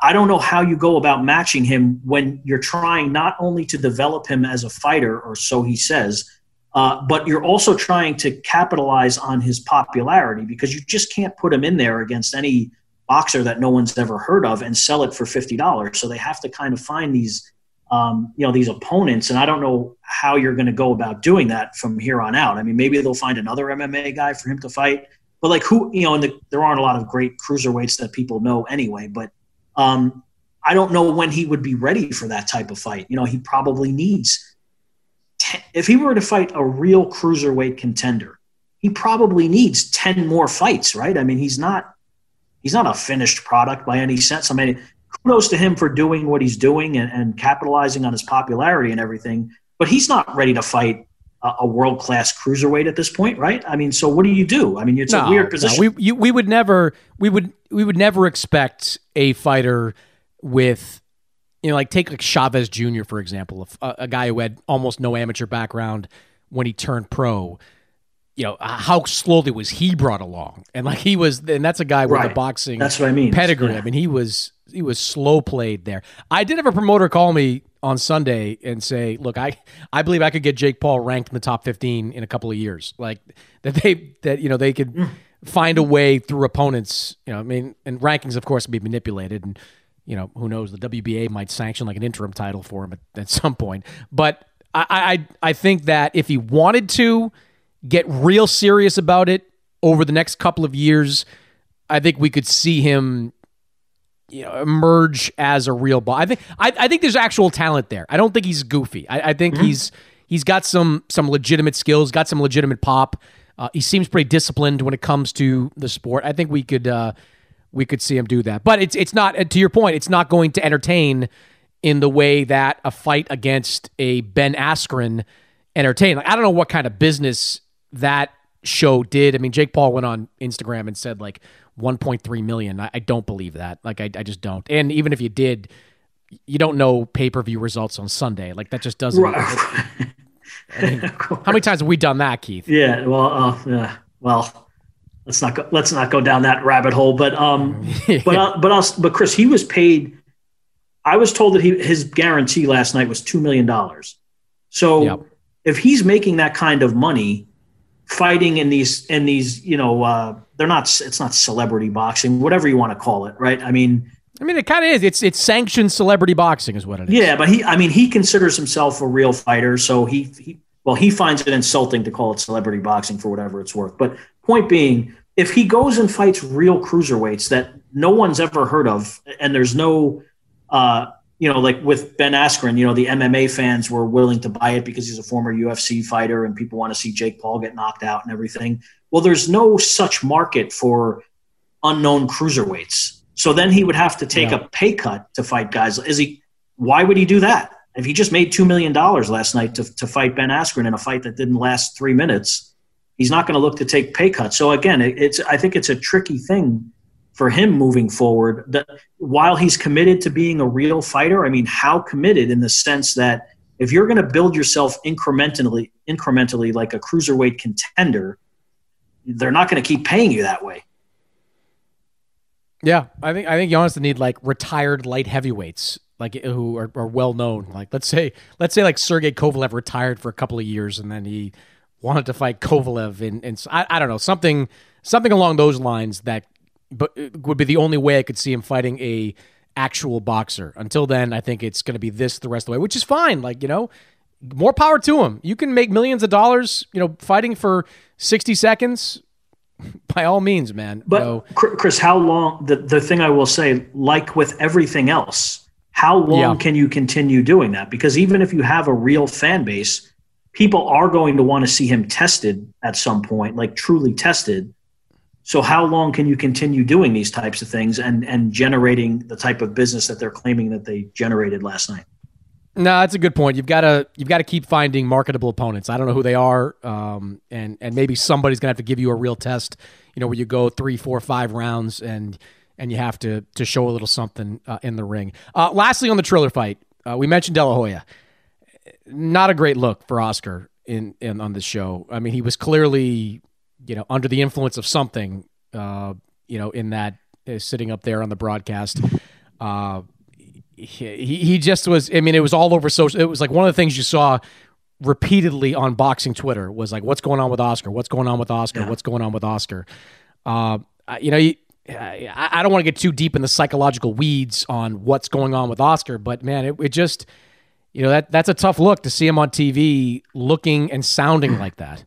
I don't know how you go about matching him when you're trying not only to develop him as a fighter, or so he says, uh, but you're also trying to capitalize on his popularity because you just can't put him in there against any boxer that no one's ever heard of and sell it for fifty dollars. So they have to kind of find these, um, you know, these opponents, and I don't know how you're going to go about doing that from here on out. I mean, maybe they'll find another MMA guy for him to fight, but like who, you know, and the, there aren't a lot of great cruiserweights that people know anyway, but um, I don't know when he would be ready for that type of fight. You know, he probably needs, ten, if he were to fight a real cruiserweight contender, he probably needs 10 more fights, right? I mean, he's not, he's not a finished product by any sense. I mean, kudos to him for doing what he's doing and, and capitalizing on his popularity and everything, but he's not ready to fight a, world class cruiserweight at this point, right? I mean, so what do you do? I mean, it's no, a weird position. No, we you, we would never we would we would never expect a fighter with you know like take like Chavez Jr. for example, a, a guy who had almost no amateur background when he turned pro you know how slowly was he brought along and like he was and that's a guy with right. a boxing that's what i mean pedigree yeah. i mean he was he was slow played there i did have a promoter call me on Sunday and say, "Look, I I believe I could get Jake Paul ranked in the top 15 in a couple of years. Like that they that you know they could mm. find a way through opponents. You know, I mean, and rankings of course can be manipulated, and you know who knows the WBA might sanction like an interim title for him at, at some point. But I, I I think that if he wanted to get real serious about it over the next couple of years, I think we could see him you know, emerge as a real ball. I think I, I think there's actual talent there. I don't think he's goofy. I, I think mm-hmm. he's he's got some some legitimate skills, got some legitimate pop. Uh, he seems pretty disciplined when it comes to the sport. I think we could uh, we could see him do that. But it's it's not to your point. It's not going to entertain in the way that a fight against a Ben Askren entertain. Like I don't know what kind of business that show did. I mean, Jake Paul went on Instagram and said like 1.3 million. I, I don't believe that. Like, I, I just don't. And even if you did, you don't know pay per view results on Sunday. Like, that just doesn't. Right. [laughs] I mean, [laughs] how many times have we done that, Keith? Yeah. Well, uh, yeah. Well, let's not go, let's not go down that rabbit hole. But um, [laughs] but uh, but us, but Chris, he was paid. I was told that he his guarantee last night was two million dollars. So yep. if he's making that kind of money, fighting in these in these, you know, uh, they're not. It's not celebrity boxing, whatever you want to call it, right? I mean. I mean, it kind of is. It's it's sanctioned celebrity boxing, is what it is. Yeah, but he, I mean, he considers himself a real fighter, so he, he well, he finds it insulting to call it celebrity boxing for whatever it's worth. But point being, if he goes and fights real cruiserweights that no one's ever heard of, and there's no, uh, you know, like with Ben Askren, you know, the MMA fans were willing to buy it because he's a former UFC fighter and people want to see Jake Paul get knocked out and everything. Well, there's no such market for unknown cruiserweights. So then he would have to take yeah. a pay cut to fight guys. Is he? Why would he do that? If he just made two million dollars last night to, to fight Ben Askren in a fight that didn't last three minutes, he's not going to look to take pay cuts. So again, it, it's I think it's a tricky thing for him moving forward. That while he's committed to being a real fighter, I mean, how committed in the sense that if you're going to build yourself incrementally, incrementally like a cruiserweight contender, they're not going to keep paying you that way. Yeah, I think I think you honestly need like retired light heavyweights like who are, are well known. Like let's say let's say like Sergey Kovalev retired for a couple of years and then he wanted to fight Kovalev and and I, I don't know something something along those lines that but would be the only way I could see him fighting a actual boxer. Until then, I think it's going to be this the rest of the way, which is fine. Like you know, more power to him. You can make millions of dollars, you know, fighting for sixty seconds. [laughs] By all means, man. But know, Chris, how long? The the thing I will say, like with everything else, how long yeah. can you continue doing that? Because even if you have a real fan base, people are going to want to see him tested at some point, like truly tested. So how long can you continue doing these types of things and and generating the type of business that they're claiming that they generated last night? No, that's a good point. You've got to you've got to keep finding marketable opponents. I don't know who they are, um, and and maybe somebody's gonna have to give you a real test. You know, where you go three, four, five rounds and and you have to to show a little something uh, in the ring. Uh, lastly, on the Triller fight, uh, we mentioned De La Hoya. Not a great look for Oscar in, in on the show. I mean, he was clearly you know under the influence of something. Uh, you know, in that uh, sitting up there on the broadcast. Uh, he, he just was. I mean, it was all over social. It was like one of the things you saw repeatedly on boxing Twitter was like, "What's going on with Oscar? What's going on with Oscar? Yeah. What's going on with Oscar?" Uh, you know, I don't want to get too deep in the psychological weeds on what's going on with Oscar, but man, it, it just, you know, that that's a tough look to see him on TV looking and sounding [clears throat] like that.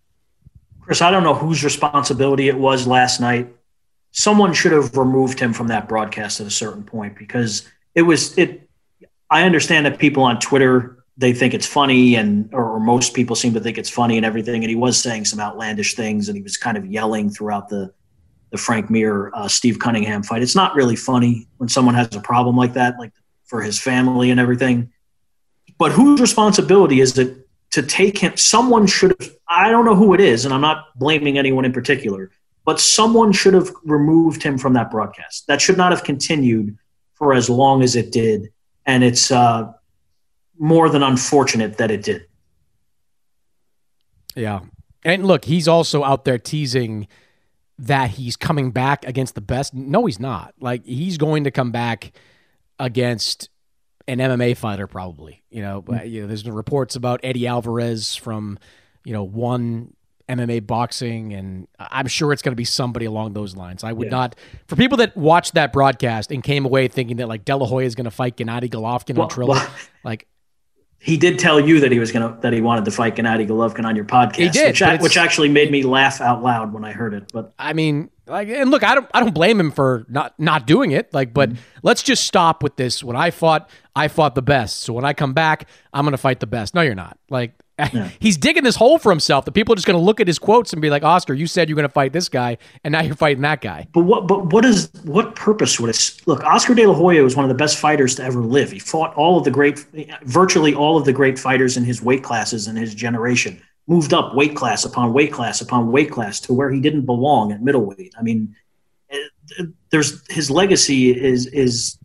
Chris, I don't know whose responsibility it was last night. Someone should have removed him from that broadcast at a certain point because it was it. I understand that people on Twitter they think it's funny, and or most people seem to think it's funny and everything. And he was saying some outlandish things, and he was kind of yelling throughout the the Frank Mir uh, Steve Cunningham fight. It's not really funny when someone has a problem like that, like for his family and everything. But whose responsibility is it to take him? Someone should have. I don't know who it is, and I'm not blaming anyone in particular, but someone should have removed him from that broadcast. That should not have continued for as long as it did, and it's uh, more than unfortunate that it did. Yeah, and look, he's also out there teasing that he's coming back against the best. No, he's not. Like he's going to come back against an MMA fighter, probably. You know, mm-hmm. you know, there's been reports about Eddie Alvarez from, you know, one MMA boxing, and I'm sure it's going to be somebody along those lines. I would yeah. not, for people that watched that broadcast and came away thinking that like De La Hoya is going to fight Gennady Golovkin well, on Triller, well, like he did tell you that he was gonna that he wanted to fight Gennady Golovkin on your podcast. He did, which, which, actually made me laugh out loud when I heard it. But I mean, like, and look, I don't I don't blame him for not not doing it. Like, but mm-hmm. let's just stop with this. When I fought, I fought the best. So when I come back, I'm gonna fight the best. No, you're not. Like, [laughs] yeah. he's digging this hole for himself. The people are just going to look at his quotes and be like, "Oscar, you said you're going to fight this guy, and now you're fighting that guy." But what? But what is? What purpose would it? Look, Oscar De La Hoya was one of the best fighters to ever live. He fought all of the great, virtually all of the great fighters in his weight classes in his generation. Moved up weight class upon weight class upon weight class to where he didn't belong at middleweight. I mean, there's his legacy is is.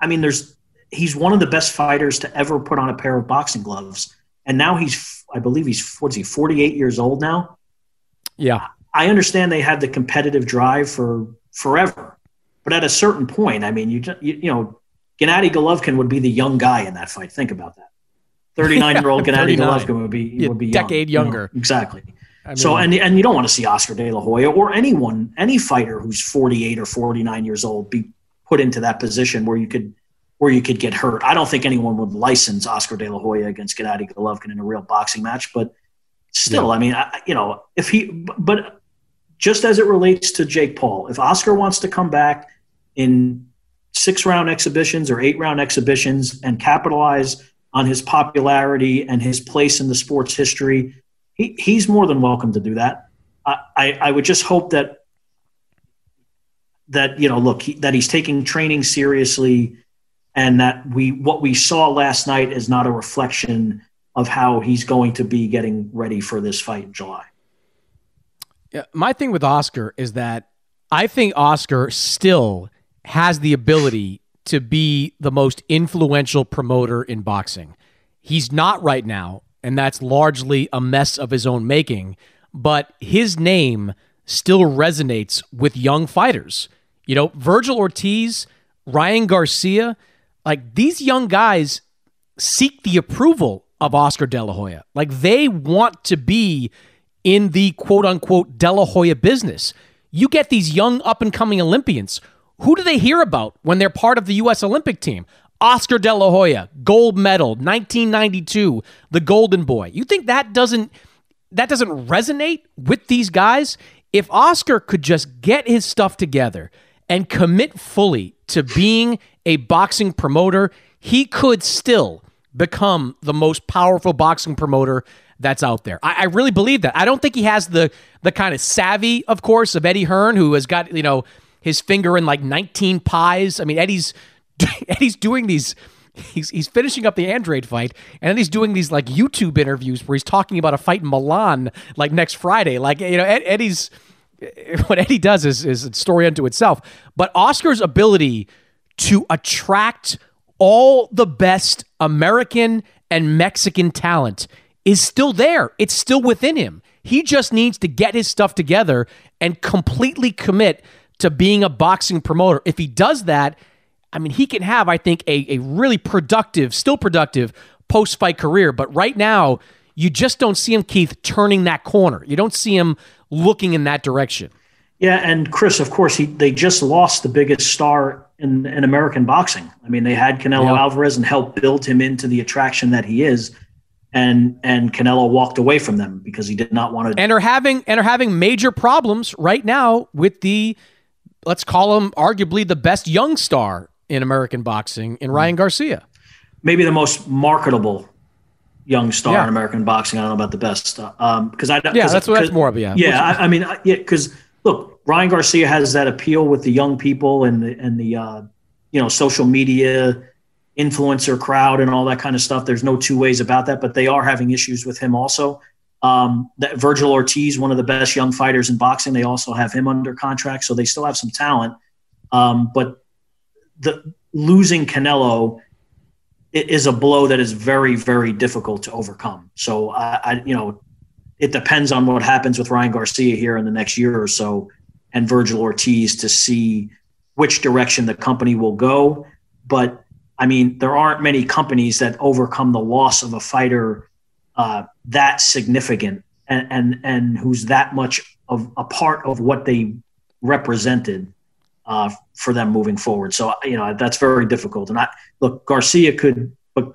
I mean, there's he's one of the best fighters to ever put on a pair of boxing gloves and now he's I believe he's what's he 48 years old now. Yeah. I understand they had the competitive drive for forever, but at a certain point, I mean, you you, you know, Gennady Golovkin would be the young guy in that fight. Think about that. [laughs] 39 year old Gennady Golovkin would be yeah, would be decade young, younger. You know? Exactly. I mean, so and and you don't want to see Oscar De La Hoya or anyone any fighter who's 48 or 49 years old be put into that position where you could where you could get hurt. I don't think anyone would license Oscar De La Hoya against Gennady Golovkin in a real boxing match, but still, yeah. I mean, I, you know, if he but just as it relates to Jake Paul, if Oscar wants to come back in six round exhibitions or eight round exhibitions and capitalize on his popularity and his place in the sports history he, he's more than welcome to do that. I, I, I would just hope that that you know, look, he, that he's taking training seriously, and that we what we saw last night is not a reflection of how he's going to be getting ready for this fight in July. Yeah, my thing with Oscar is that I think Oscar still has the ability to be the most influential promoter in boxing. He's not right now and that's largely a mess of his own making. But his name still resonates with young fighters. You know, Vergil Ortiz, Ryan Garcia, like these young guys seek the approval of Oscar De La Hoya. Like they want to be in the quote unquote De La Hoya business. You get these young up and coming Olympians. Who do they hear about when they're part of the U.S. Olympic team? Oscar De La Hoya, gold medal, 1992, the Golden Boy. You think that doesn't that doesn't resonate with these guys? If Oscar could just get his stuff together and commit fully to being a boxing promoter, he could still become the most powerful boxing promoter that's out there. I, I, really believe that. I don't think he has the the kind of savvy, of course, of Eddie Hearn, who has got you know his finger in like 19 pies. I mean, Eddie's [laughs] Eddie's doing these he's he's finishing up the Andrade fight, and then he's doing these like YouTube interviews where he's talking about a fight in Milan like next Friday. Like you know, Ed, Eddie's [laughs] what Eddie does is is a story unto itself. But Oscar's ability to attract all the best American and Mexican talent is still there. It's still within him. He just needs to get his stuff together and completely commit to being a boxing promoter. If he does that, I mean, he can have, I think, a, a really productive, still productive post fight career. But right now, you just don't see him, Keith, turning that corner. You don't see him looking in that direction. Yeah, and Chris, of course, he they just lost the biggest star in, in American boxing. I mean, they had Canelo yeah. Alvarez and helped build him into the attraction that he is. And and Canelo walked away from them because he did not want to And are having and are having major problems right now with the let's call him arguably the best young star in American boxing in Ryan Garcia. Maybe the most marketable young star yeah. in American boxing. I don't know about the best because um, I yeah that's what that's more of yeah yeah I, I, mean yeah because look Ryan Garcia has that appeal with the young people and the and the uh, you know social media influencer crowd and all that kind of stuff. There's no two ways about that, but they are having issues with him also. Um, that Vergil Ortiz, one of the best young fighters in boxing, they also have him under contract, so they still have some talent. Um, but the losing Canelo is a blow that is very, very difficult to overcome. So I, I, you know, it depends on what happens with Ryan Garcia here in the next year or so, and Vergil Ortiz to see which direction the company will go. But I mean, there aren't many companies that overcome the loss of a fighter uh, that significant and, and and who's that much of a part of what they represented uh, for them moving forward. So you know that's very difficult. And I look, Garcia could, but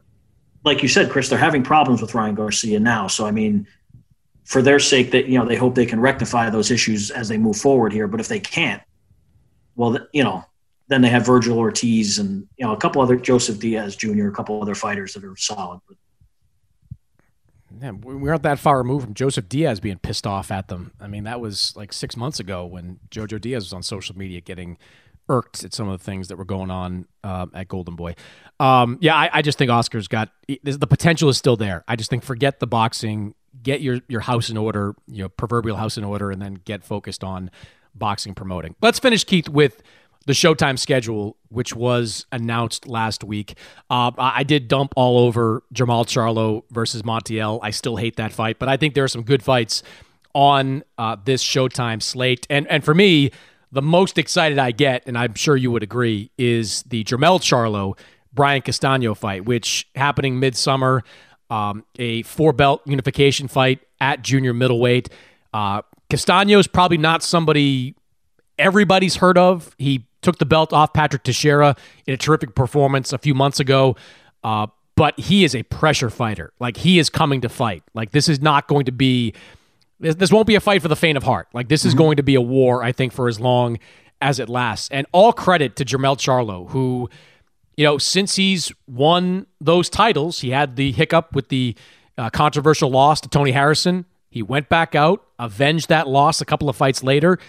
like you said, Chris, they're having problems with Ryan Garcia now. So I mean, for their sake, that you know they hope they can rectify those issues as they move forward here. But if they can't, well, you know, then they have Vergil Ortiz and you know a couple other Joseph Diaz Jr., a couple other fighters that are solid. But yeah, we aren't that far removed from Joseph Diaz being pissed off at them. I mean, that was like six months ago when Jojo Diaz was on social media getting irked at some of the things that were going on uh, at Golden Boy. Um, yeah, I, I, just think Oscar's got the potential is still there. I just think forget the boxing, get your your house in order, you know, proverbial house in order, and then get focused on boxing promoting. Let's finish, Keith, with the Showtime schedule, which was announced last week. Uh, I did dump all over Jermall Charlo versus Montiel. I still hate that fight, but I think there are some good fights on uh, this Showtime slate. And and for me, the most excited I get, and I'm sure you would agree, is the Jermell Charlo Brian Castano fight, which happening midsummer, um, a four belt unification fight at junior middleweight. Uh, Castano is probably not somebody everybody's heard of. He took the belt off Patrick Teixeira in a terrific performance a few months ago. Uh, but he is a pressure fighter. Like he is coming to fight. Like this is not going to be this, this won't be a fight for the faint of heart. Like this is mm-hmm. going to be a war, I think, for as long as it lasts. And all credit to Jermell Charlo, who, you know, since he's won those titles, he had the hiccup with the uh, controversial loss to Tony Harrison. He went back out, avenged that loss a couple of fights later.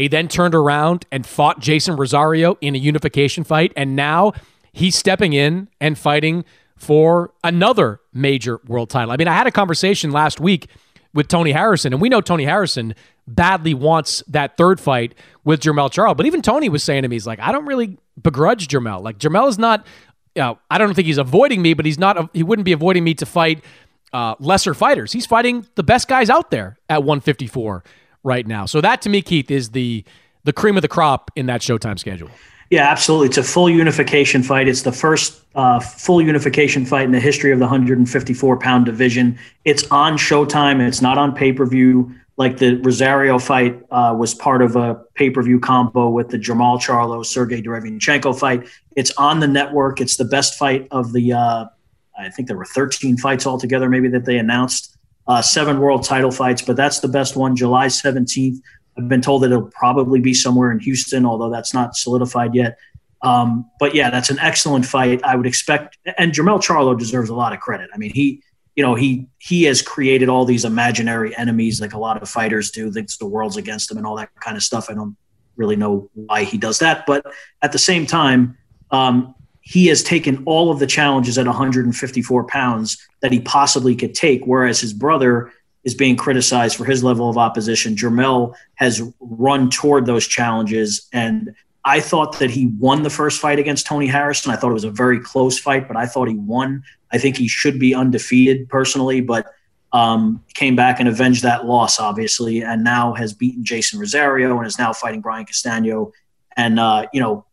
He then turned around and fought Jeison Rosario in a unification fight, and now he's stepping in and fighting for another major world title. I mean, I had a conversation last week with Tony Harrison, and we know Tony Harrison badly wants that third fight with Jermell Charlo. But even Tony was saying to me, he's like, I don't really begrudge Jermell. Like Jermell is not, you know, I don't think he's avoiding me, but he's not. He wouldn't be avoiding me to fight uh, lesser fighters. He's fighting the best guys out there at 154 right now. So that to me, Keith, is the the cream of the crop in that Showtime schedule. Yeah, absolutely. It's a full unification fight. It's the first uh, full unification fight in the history of the 154 pound division. It's on Showtime. It's not on pay per view. Like the Rosario fight uh, was part of a pay per view combo with the Jermall Charlo Sergey Derevyanchenko fight. It's on the network. It's the best fight of the. Uh, I think there were 13 fights altogether, maybe that they announced. Uh, seven world title fights, but that's the best one. July 17th. I've been told that it'll probably be somewhere in Houston, although that's not solidified yet. Um, but yeah, that's an excellent fight. I would expect, and Jermell Charlo deserves a lot of credit. I mean, he, you know, he he has created all these imaginary enemies like a lot of fighters do. Thinks the world's against him and all that kind of stuff. I don't really know why he does that, but at the same time, um, he has taken all of the challenges at 154 pounds that he possibly could take, whereas his brother is being criticized for his level of opposition. Jermell has run toward those challenges. And I thought that he won the first fight against Tony Harrison. I thought it was a very close fight, but I thought he won. I think he should be undefeated personally, but um, came back and avenged that loss, obviously, and now has beaten Jeison Rosario and is now fighting Brian Castano. And, uh, you know,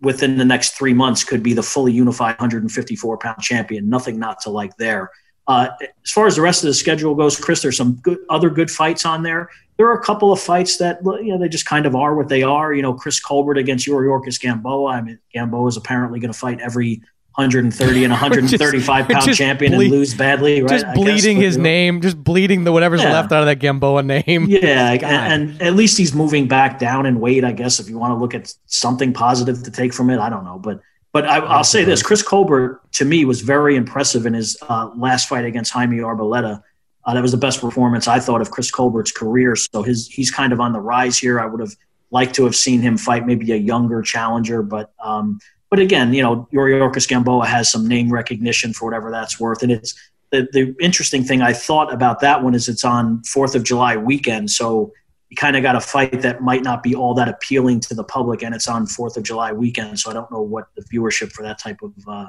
within the next three months could be the fully unified 154 pound champion. Nothing not to like there. Uh, as far as the rest of the schedule goes, Chris, there's some good other good fights on there. There are a couple of fights that you know they just kind of are what they are. You know, Chris Colbert against Yuriorkis Gamboa. I mean, Gamboa is apparently going to fight every 130 and 135 [laughs] pound champion ble- and lose badly, right? Just bleeding his name, just bleeding the whatever's yeah. left out of that Gamboa name. Yeah, [laughs] and, and, at least he's moving back down in weight, I guess. If you want to look at something positive to take from it, I don't know, but but I, will say this: Chris Colbert to me was very impressive in his uh, last fight against Jaime Arboleda. Uh, that was the best performance I thought of Chris Colbert's career. So his he's kind of on the rise here. I would have liked to have seen him fight maybe a younger challenger, but um, but again, you know, Yuriorkis Gamboa has some name recognition for whatever that's worth, and it's the the interesting thing I thought about that one is it's on Fourth of July weekend, so you kind of got a fight that might not be all that appealing to the public, and it's on Fourth of July weekend. So I don't know what the viewership for that type of uh,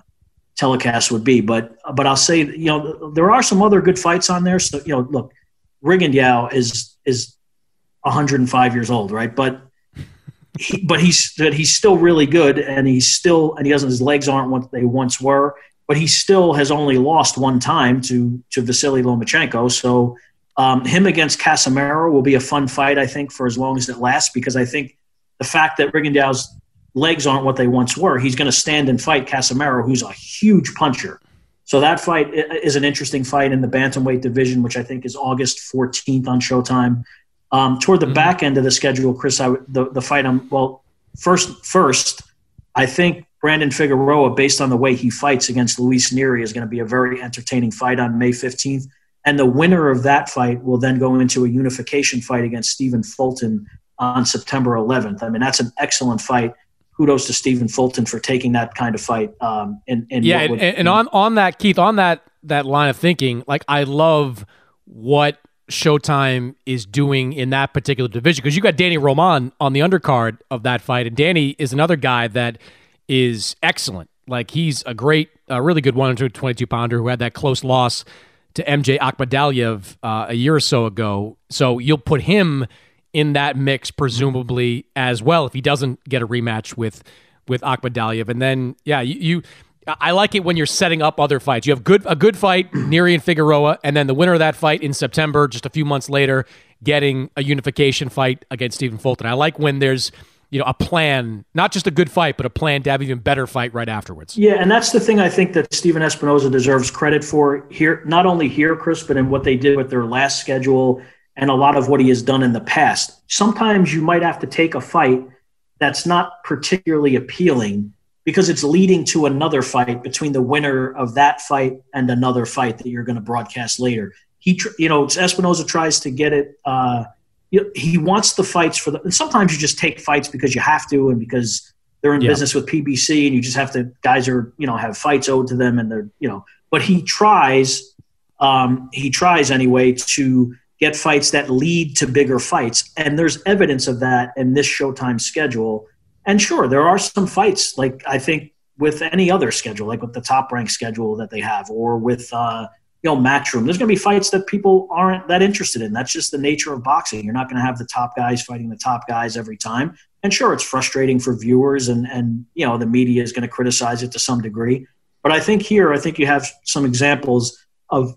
telecast would be, but but I'll say you know there are some other good fights on there. So you know, look, Rigondeaux is is 105 years old, right? But he, but he's but he's still really good, and he's still and he doesn't his legs aren't what they once were, but he still has only lost one time to to Vasily Lomachenko. So um, him against Casimero will be a fun fight, I think, for as long as it lasts, because I think the fact that Rigondeaux's legs aren't what they once were, he's going to stand and fight Casimero, who's a huge puncher. So that fight is an interesting fight in the bantamweight division, which I think is August 14th on Showtime. Um, toward the mm-hmm. back end of the schedule, Chris, I, the the fight I'm well first first, I think Brandon Figueroa, based on the way he fights against Luis Nery, is going to be a very entertaining fight on May 15th. And the winner of that fight will then go into a unification fight against Stephen Fulton on September 11th. I mean, that's an excellent fight. Kudos to Stephen Fulton for taking that kind of fight. Um, in, in yeah, and, and on on that, Keith, on that that line of thinking, like I love what Showtime is doing in that particular division because you got Danny Roman on the undercard of that fight, and Danny is another guy that is excellent. Like he's a great, a really good 122 pounder who had that close loss to MJ Akhmadaliev uh, a year or so ago. So you'll put him in that mix, presumably as well, if he doesn't get a rematch with with Akhmadaliev. And then, yeah, you, you I like it when you're setting up other fights. You have good a good fight, [clears throat] Nery and Figueroa, and then the winner of that fight in September, just a few months later, getting a unification fight against Stephen Fulton. I like when there's you know a plan, not just a good fight, but a plan to have even better fight right afterwards. Yeah, and that's the thing I think that Stephen Espinoza deserves credit for here, not only here, Chris, but in what they did with their last schedule and a lot of what he has done in the past. Sometimes you might have to take a fight that's not particularly appealing because it's leading to another fight between the winner of that fight and another fight that you're going to broadcast later. He, you know, Espinoza tries to get it. Uh, he wants the fights for the. And sometimes you just take fights because you have to, and because they're in yeah. business with PBC, and you just have to. Guys are, you know, have fights owed to them, and they're, you know. But he tries. Um, he tries anyway to get fights that lead to bigger fights, and there's evidence of that in this Showtime schedule and sure, there are some fights like I think with any other schedule, like with the top rank schedule that they have, or with uh, you know Matchroom. There's going to be fights that people aren't that interested in. That's just the nature of boxing. You're not going to have the top guys fighting the top guys every time. And sure, it's frustrating for viewers, and and you know the media is going to criticize it to some degree. But I think here, I think you have some examples of,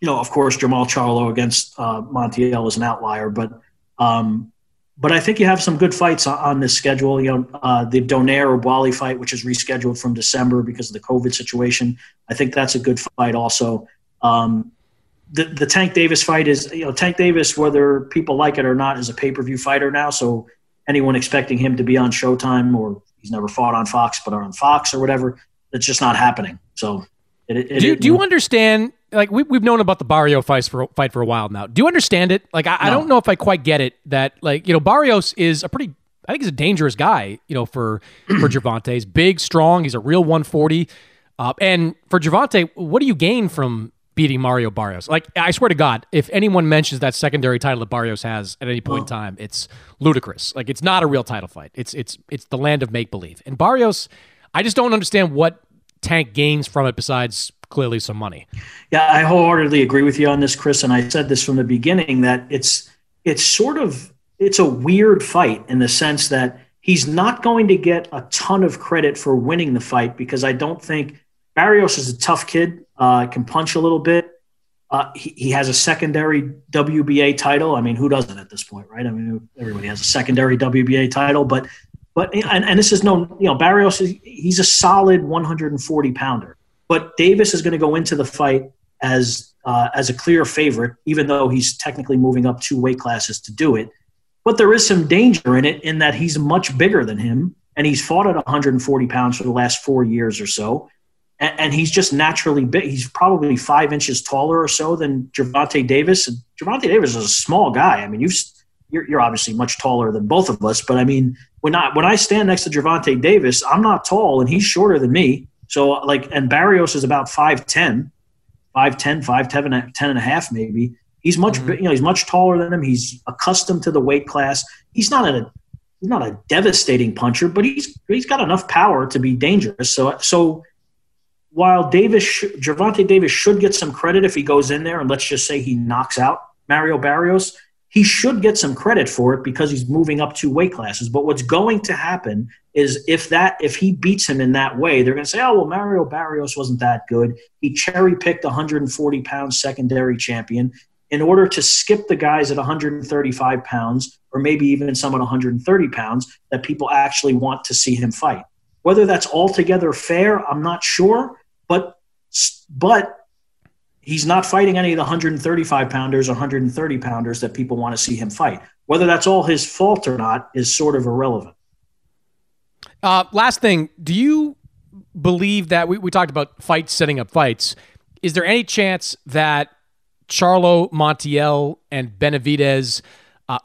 you know, of course, Jermall Charlo against uh, Montiel is an outlier, but um, but I think you have some good fights on, this schedule. You know, uh, the Donaire Oubaali fight, which is rescheduled from December because of the COVID situation. I think that's a good fight. Also, um, the the Tank Davis fight is you know Tank Davis, whether people like it or not, is a pay per view fighter now. So anyone expecting him to be on Showtime or he's never fought on Fox, but on Fox or whatever, it's just not happening. So it, it, do, it, do you understand? Like we, we've known about the Barrio fight for fight for a while now. Do you understand it? Like I, no. I don't know if I quite get it. That like you know Barrios is a pretty I think he's a dangerous guy. You know for [clears throat] for Gervonta, he's big, strong. He's a real 140. Uh, and for Gervonta, what do you gain from beating Mario Barrios? Like I swear to God, if anyone mentions that secondary title that Barrios has at any point in time, it's ludicrous. Like it's not a real title fight. It's it's it's the land of make believe. And Barrios, I just don't understand what Tank gains from it besides clearly some money. Yeah, I wholeheartedly agree with you on this, Chris. And I said this from the beginning that it's it's sort of it's a weird fight in the sense that he's not going to get a ton of credit for winning the fight because I don't think Barrios is a tough kid, uh, can punch a little bit. Uh, he, he, has a secondary WBA title. I mean, who doesn't at this point, right? I mean, everybody has a secondary WBA title, but but and, and this is no, you know, Barrios is he's a solid 140 pounder. But Davis is going to go into the fight as uh, as a clear favorite, even though he's technically moving up two weight classes to do it. But there is some danger in it in that he's much bigger than him, and he's fought at 140 pounds for the last four years or so. And, and he's just naturally big. He's probably five inches taller or so than Gervonta Davis. And Gervonta Davis is a small guy. I mean, you've you're, you're obviously much taller than both of us, but I mean, when I when I stand next to Gervonta Davis, I'm not tall and he's shorter than me. So like, and Barrios is about 5'10", 5'10", 5'10", 10 and a half maybe. He's much, mm-hmm. you know, he's much taller than him. He's accustomed to the weight class. He's not a, he's not a devastating puncher, but he's he's got enough power to be dangerous. So so while Davis, Gervonta Davis should get some credit if he goes in there and let's just say he knocks out Mario Barrios, he should get some credit for it because he's moving up two weight classes. But what's going to happen is if that if he beats him in that way, they're going to say, "Oh well, Mario Barrios wasn't that good. He cherry picked 140 pound secondary champion in order to skip the guys at 135 pounds, or maybe even some at 130 pounds that people actually want to see him fight." Whether that's altogether fair, I'm not sure, but but he's not fighting any of the 135 pounders or 130 pounders that people want to see him fight. Whether that's all his fault or not is sort of irrelevant. Uh, last thing, do you believe that we, we talked about fights setting up fights? Is there any chance that Charlo, Montiel, and Benavidez, uh,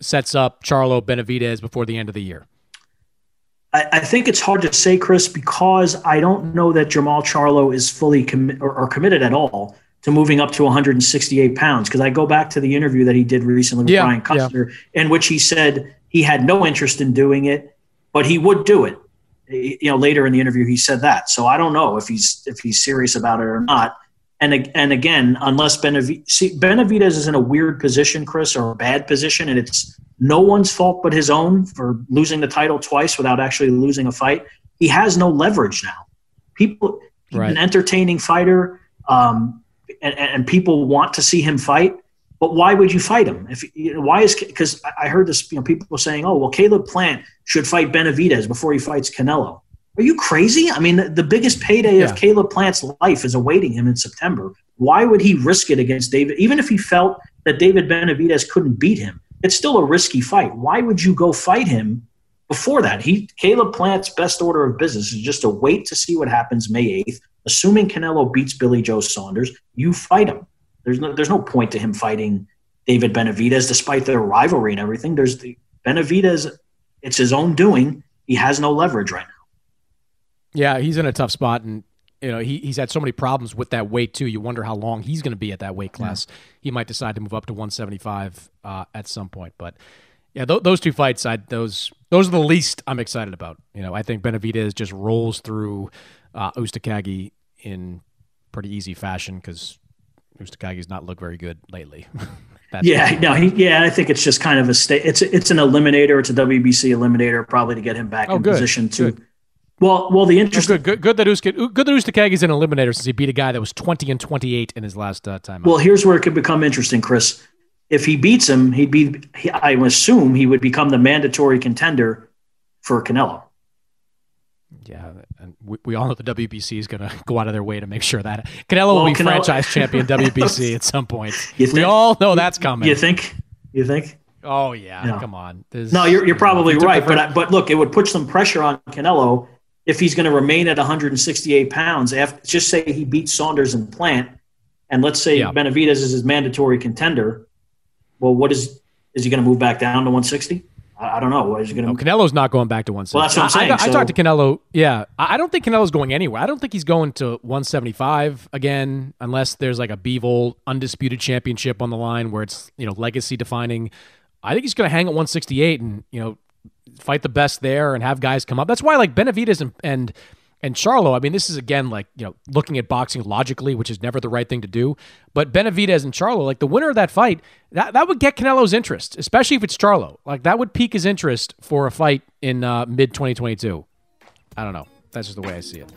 sets up Charlo Benavidez before the end of the year? I, I, think it's hard to say, Chris, because I don't know that Jermall Charlo is fully or, or, committed at all to moving up to 168 pounds. Because I go back to the interview that he did recently with yeah, Brian Custer, yeah. in which he said he had no interest in doing it, but he would do it. You know, later in the interview, he said that. So I don't know if he's if he's serious about it or not. And and again, unless Benavidez, see, Benavidez is in a weird position, Chris, or a bad position, and it's no one's fault but his own for losing the title twice without actually losing a fight. He has no leverage now. People, right. an entertaining fighter, um, and, and people want to see him fight. But why would you fight him? If you know, why is because I heard this, you know, people saying, "Oh, well, Caleb Plant should fight Benavidez before he fights Canelo." Are you crazy? I mean, the, the biggest payday yeah. of Caleb Plant's life is awaiting him in September. Why would he risk it against David? Even if he felt that David Benavidez couldn't beat him, it's still a risky fight. Why would you go fight him before that? He Caleb Plant's best order of business is just to wait to see what happens May 8th. Assuming Canelo beats Billy Joe Saunders, you fight him. There's no there's no point to him fighting David Benavidez, despite their rivalry and everything. There's the Benavidez, it's his own doing. He has no leverage right now. Yeah, he's in a tough spot, and you know he, he's had so many problems with that weight too. You wonder how long he's going to be at that weight class. Yeah. He might decide to move up to 175 uh, at some point, but yeah, th- those two fights, I those those are the least I'm excited about. You know, I think Benavidez just rolls through uh, Uzcategui in pretty easy fashion because Uzcategui's not looked very good lately. [laughs] yeah, no, he, yeah, I think it's just kind of a state. It's it's an eliminator. It's a WBC eliminator, probably to get him back oh, in good, position to good. Well, well, the interest. good, good, good that Uska, good that Uzcategui's an eliminator since he beat a guy that was twenty and twenty eight in his last uh, time. Well, here's where it could become interesting, Chris. If he beats him, he'd be. He, I assume he would become the mandatory contender for Canelo. Yeah, and we, we all know the WBC is going [laughs] to go out of their way to make sure that Canelo well, will be Canelo, franchise champion [laughs] WBC at some point. Think, we all know that's coming. You think? You think? Oh yeah, no. come on. There's, no, you're, you're probably right, but but look, it would put some pressure on Canelo if he's going to remain at 168 pounds, after, just say he beats Saunders and Plant, and let's say yeah. Benavidez is his mandatory contender. Well, what is is he going to move back down to 160? I, I don't know. Is he going to? No, Canelo's not going back to 160. Well, that's what I'm saying. I, I, I talked to Canelo. Yeah, I, don't think Canelo's going anywhere. I don't think he's going to 175 again, unless there's like a Bivol undisputed championship on the line where it's you know legacy defining. I think he's going to hang at 168 and you know fight the best there and have guys come up. That's why like Benavidez and and and Charlo, I mean, this is again like, you know, looking at boxing logically, which is never the right thing to do. But Benavidez and Charlo, like the winner of that fight, that, that would get Canelo's interest, especially if it's Charlo. Like that would pique his interest for a fight in uh, mid 2022. I don't know. That's just the way I see it.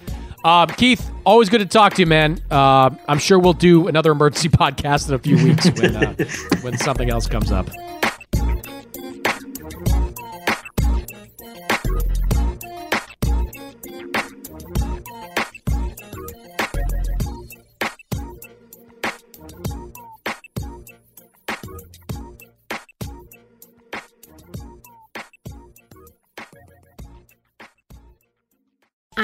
Um, Keith, always good to talk to you, man. Uh, I'm sure we'll do another emergency [laughs] podcast in a few weeks when, uh, when something else comes up.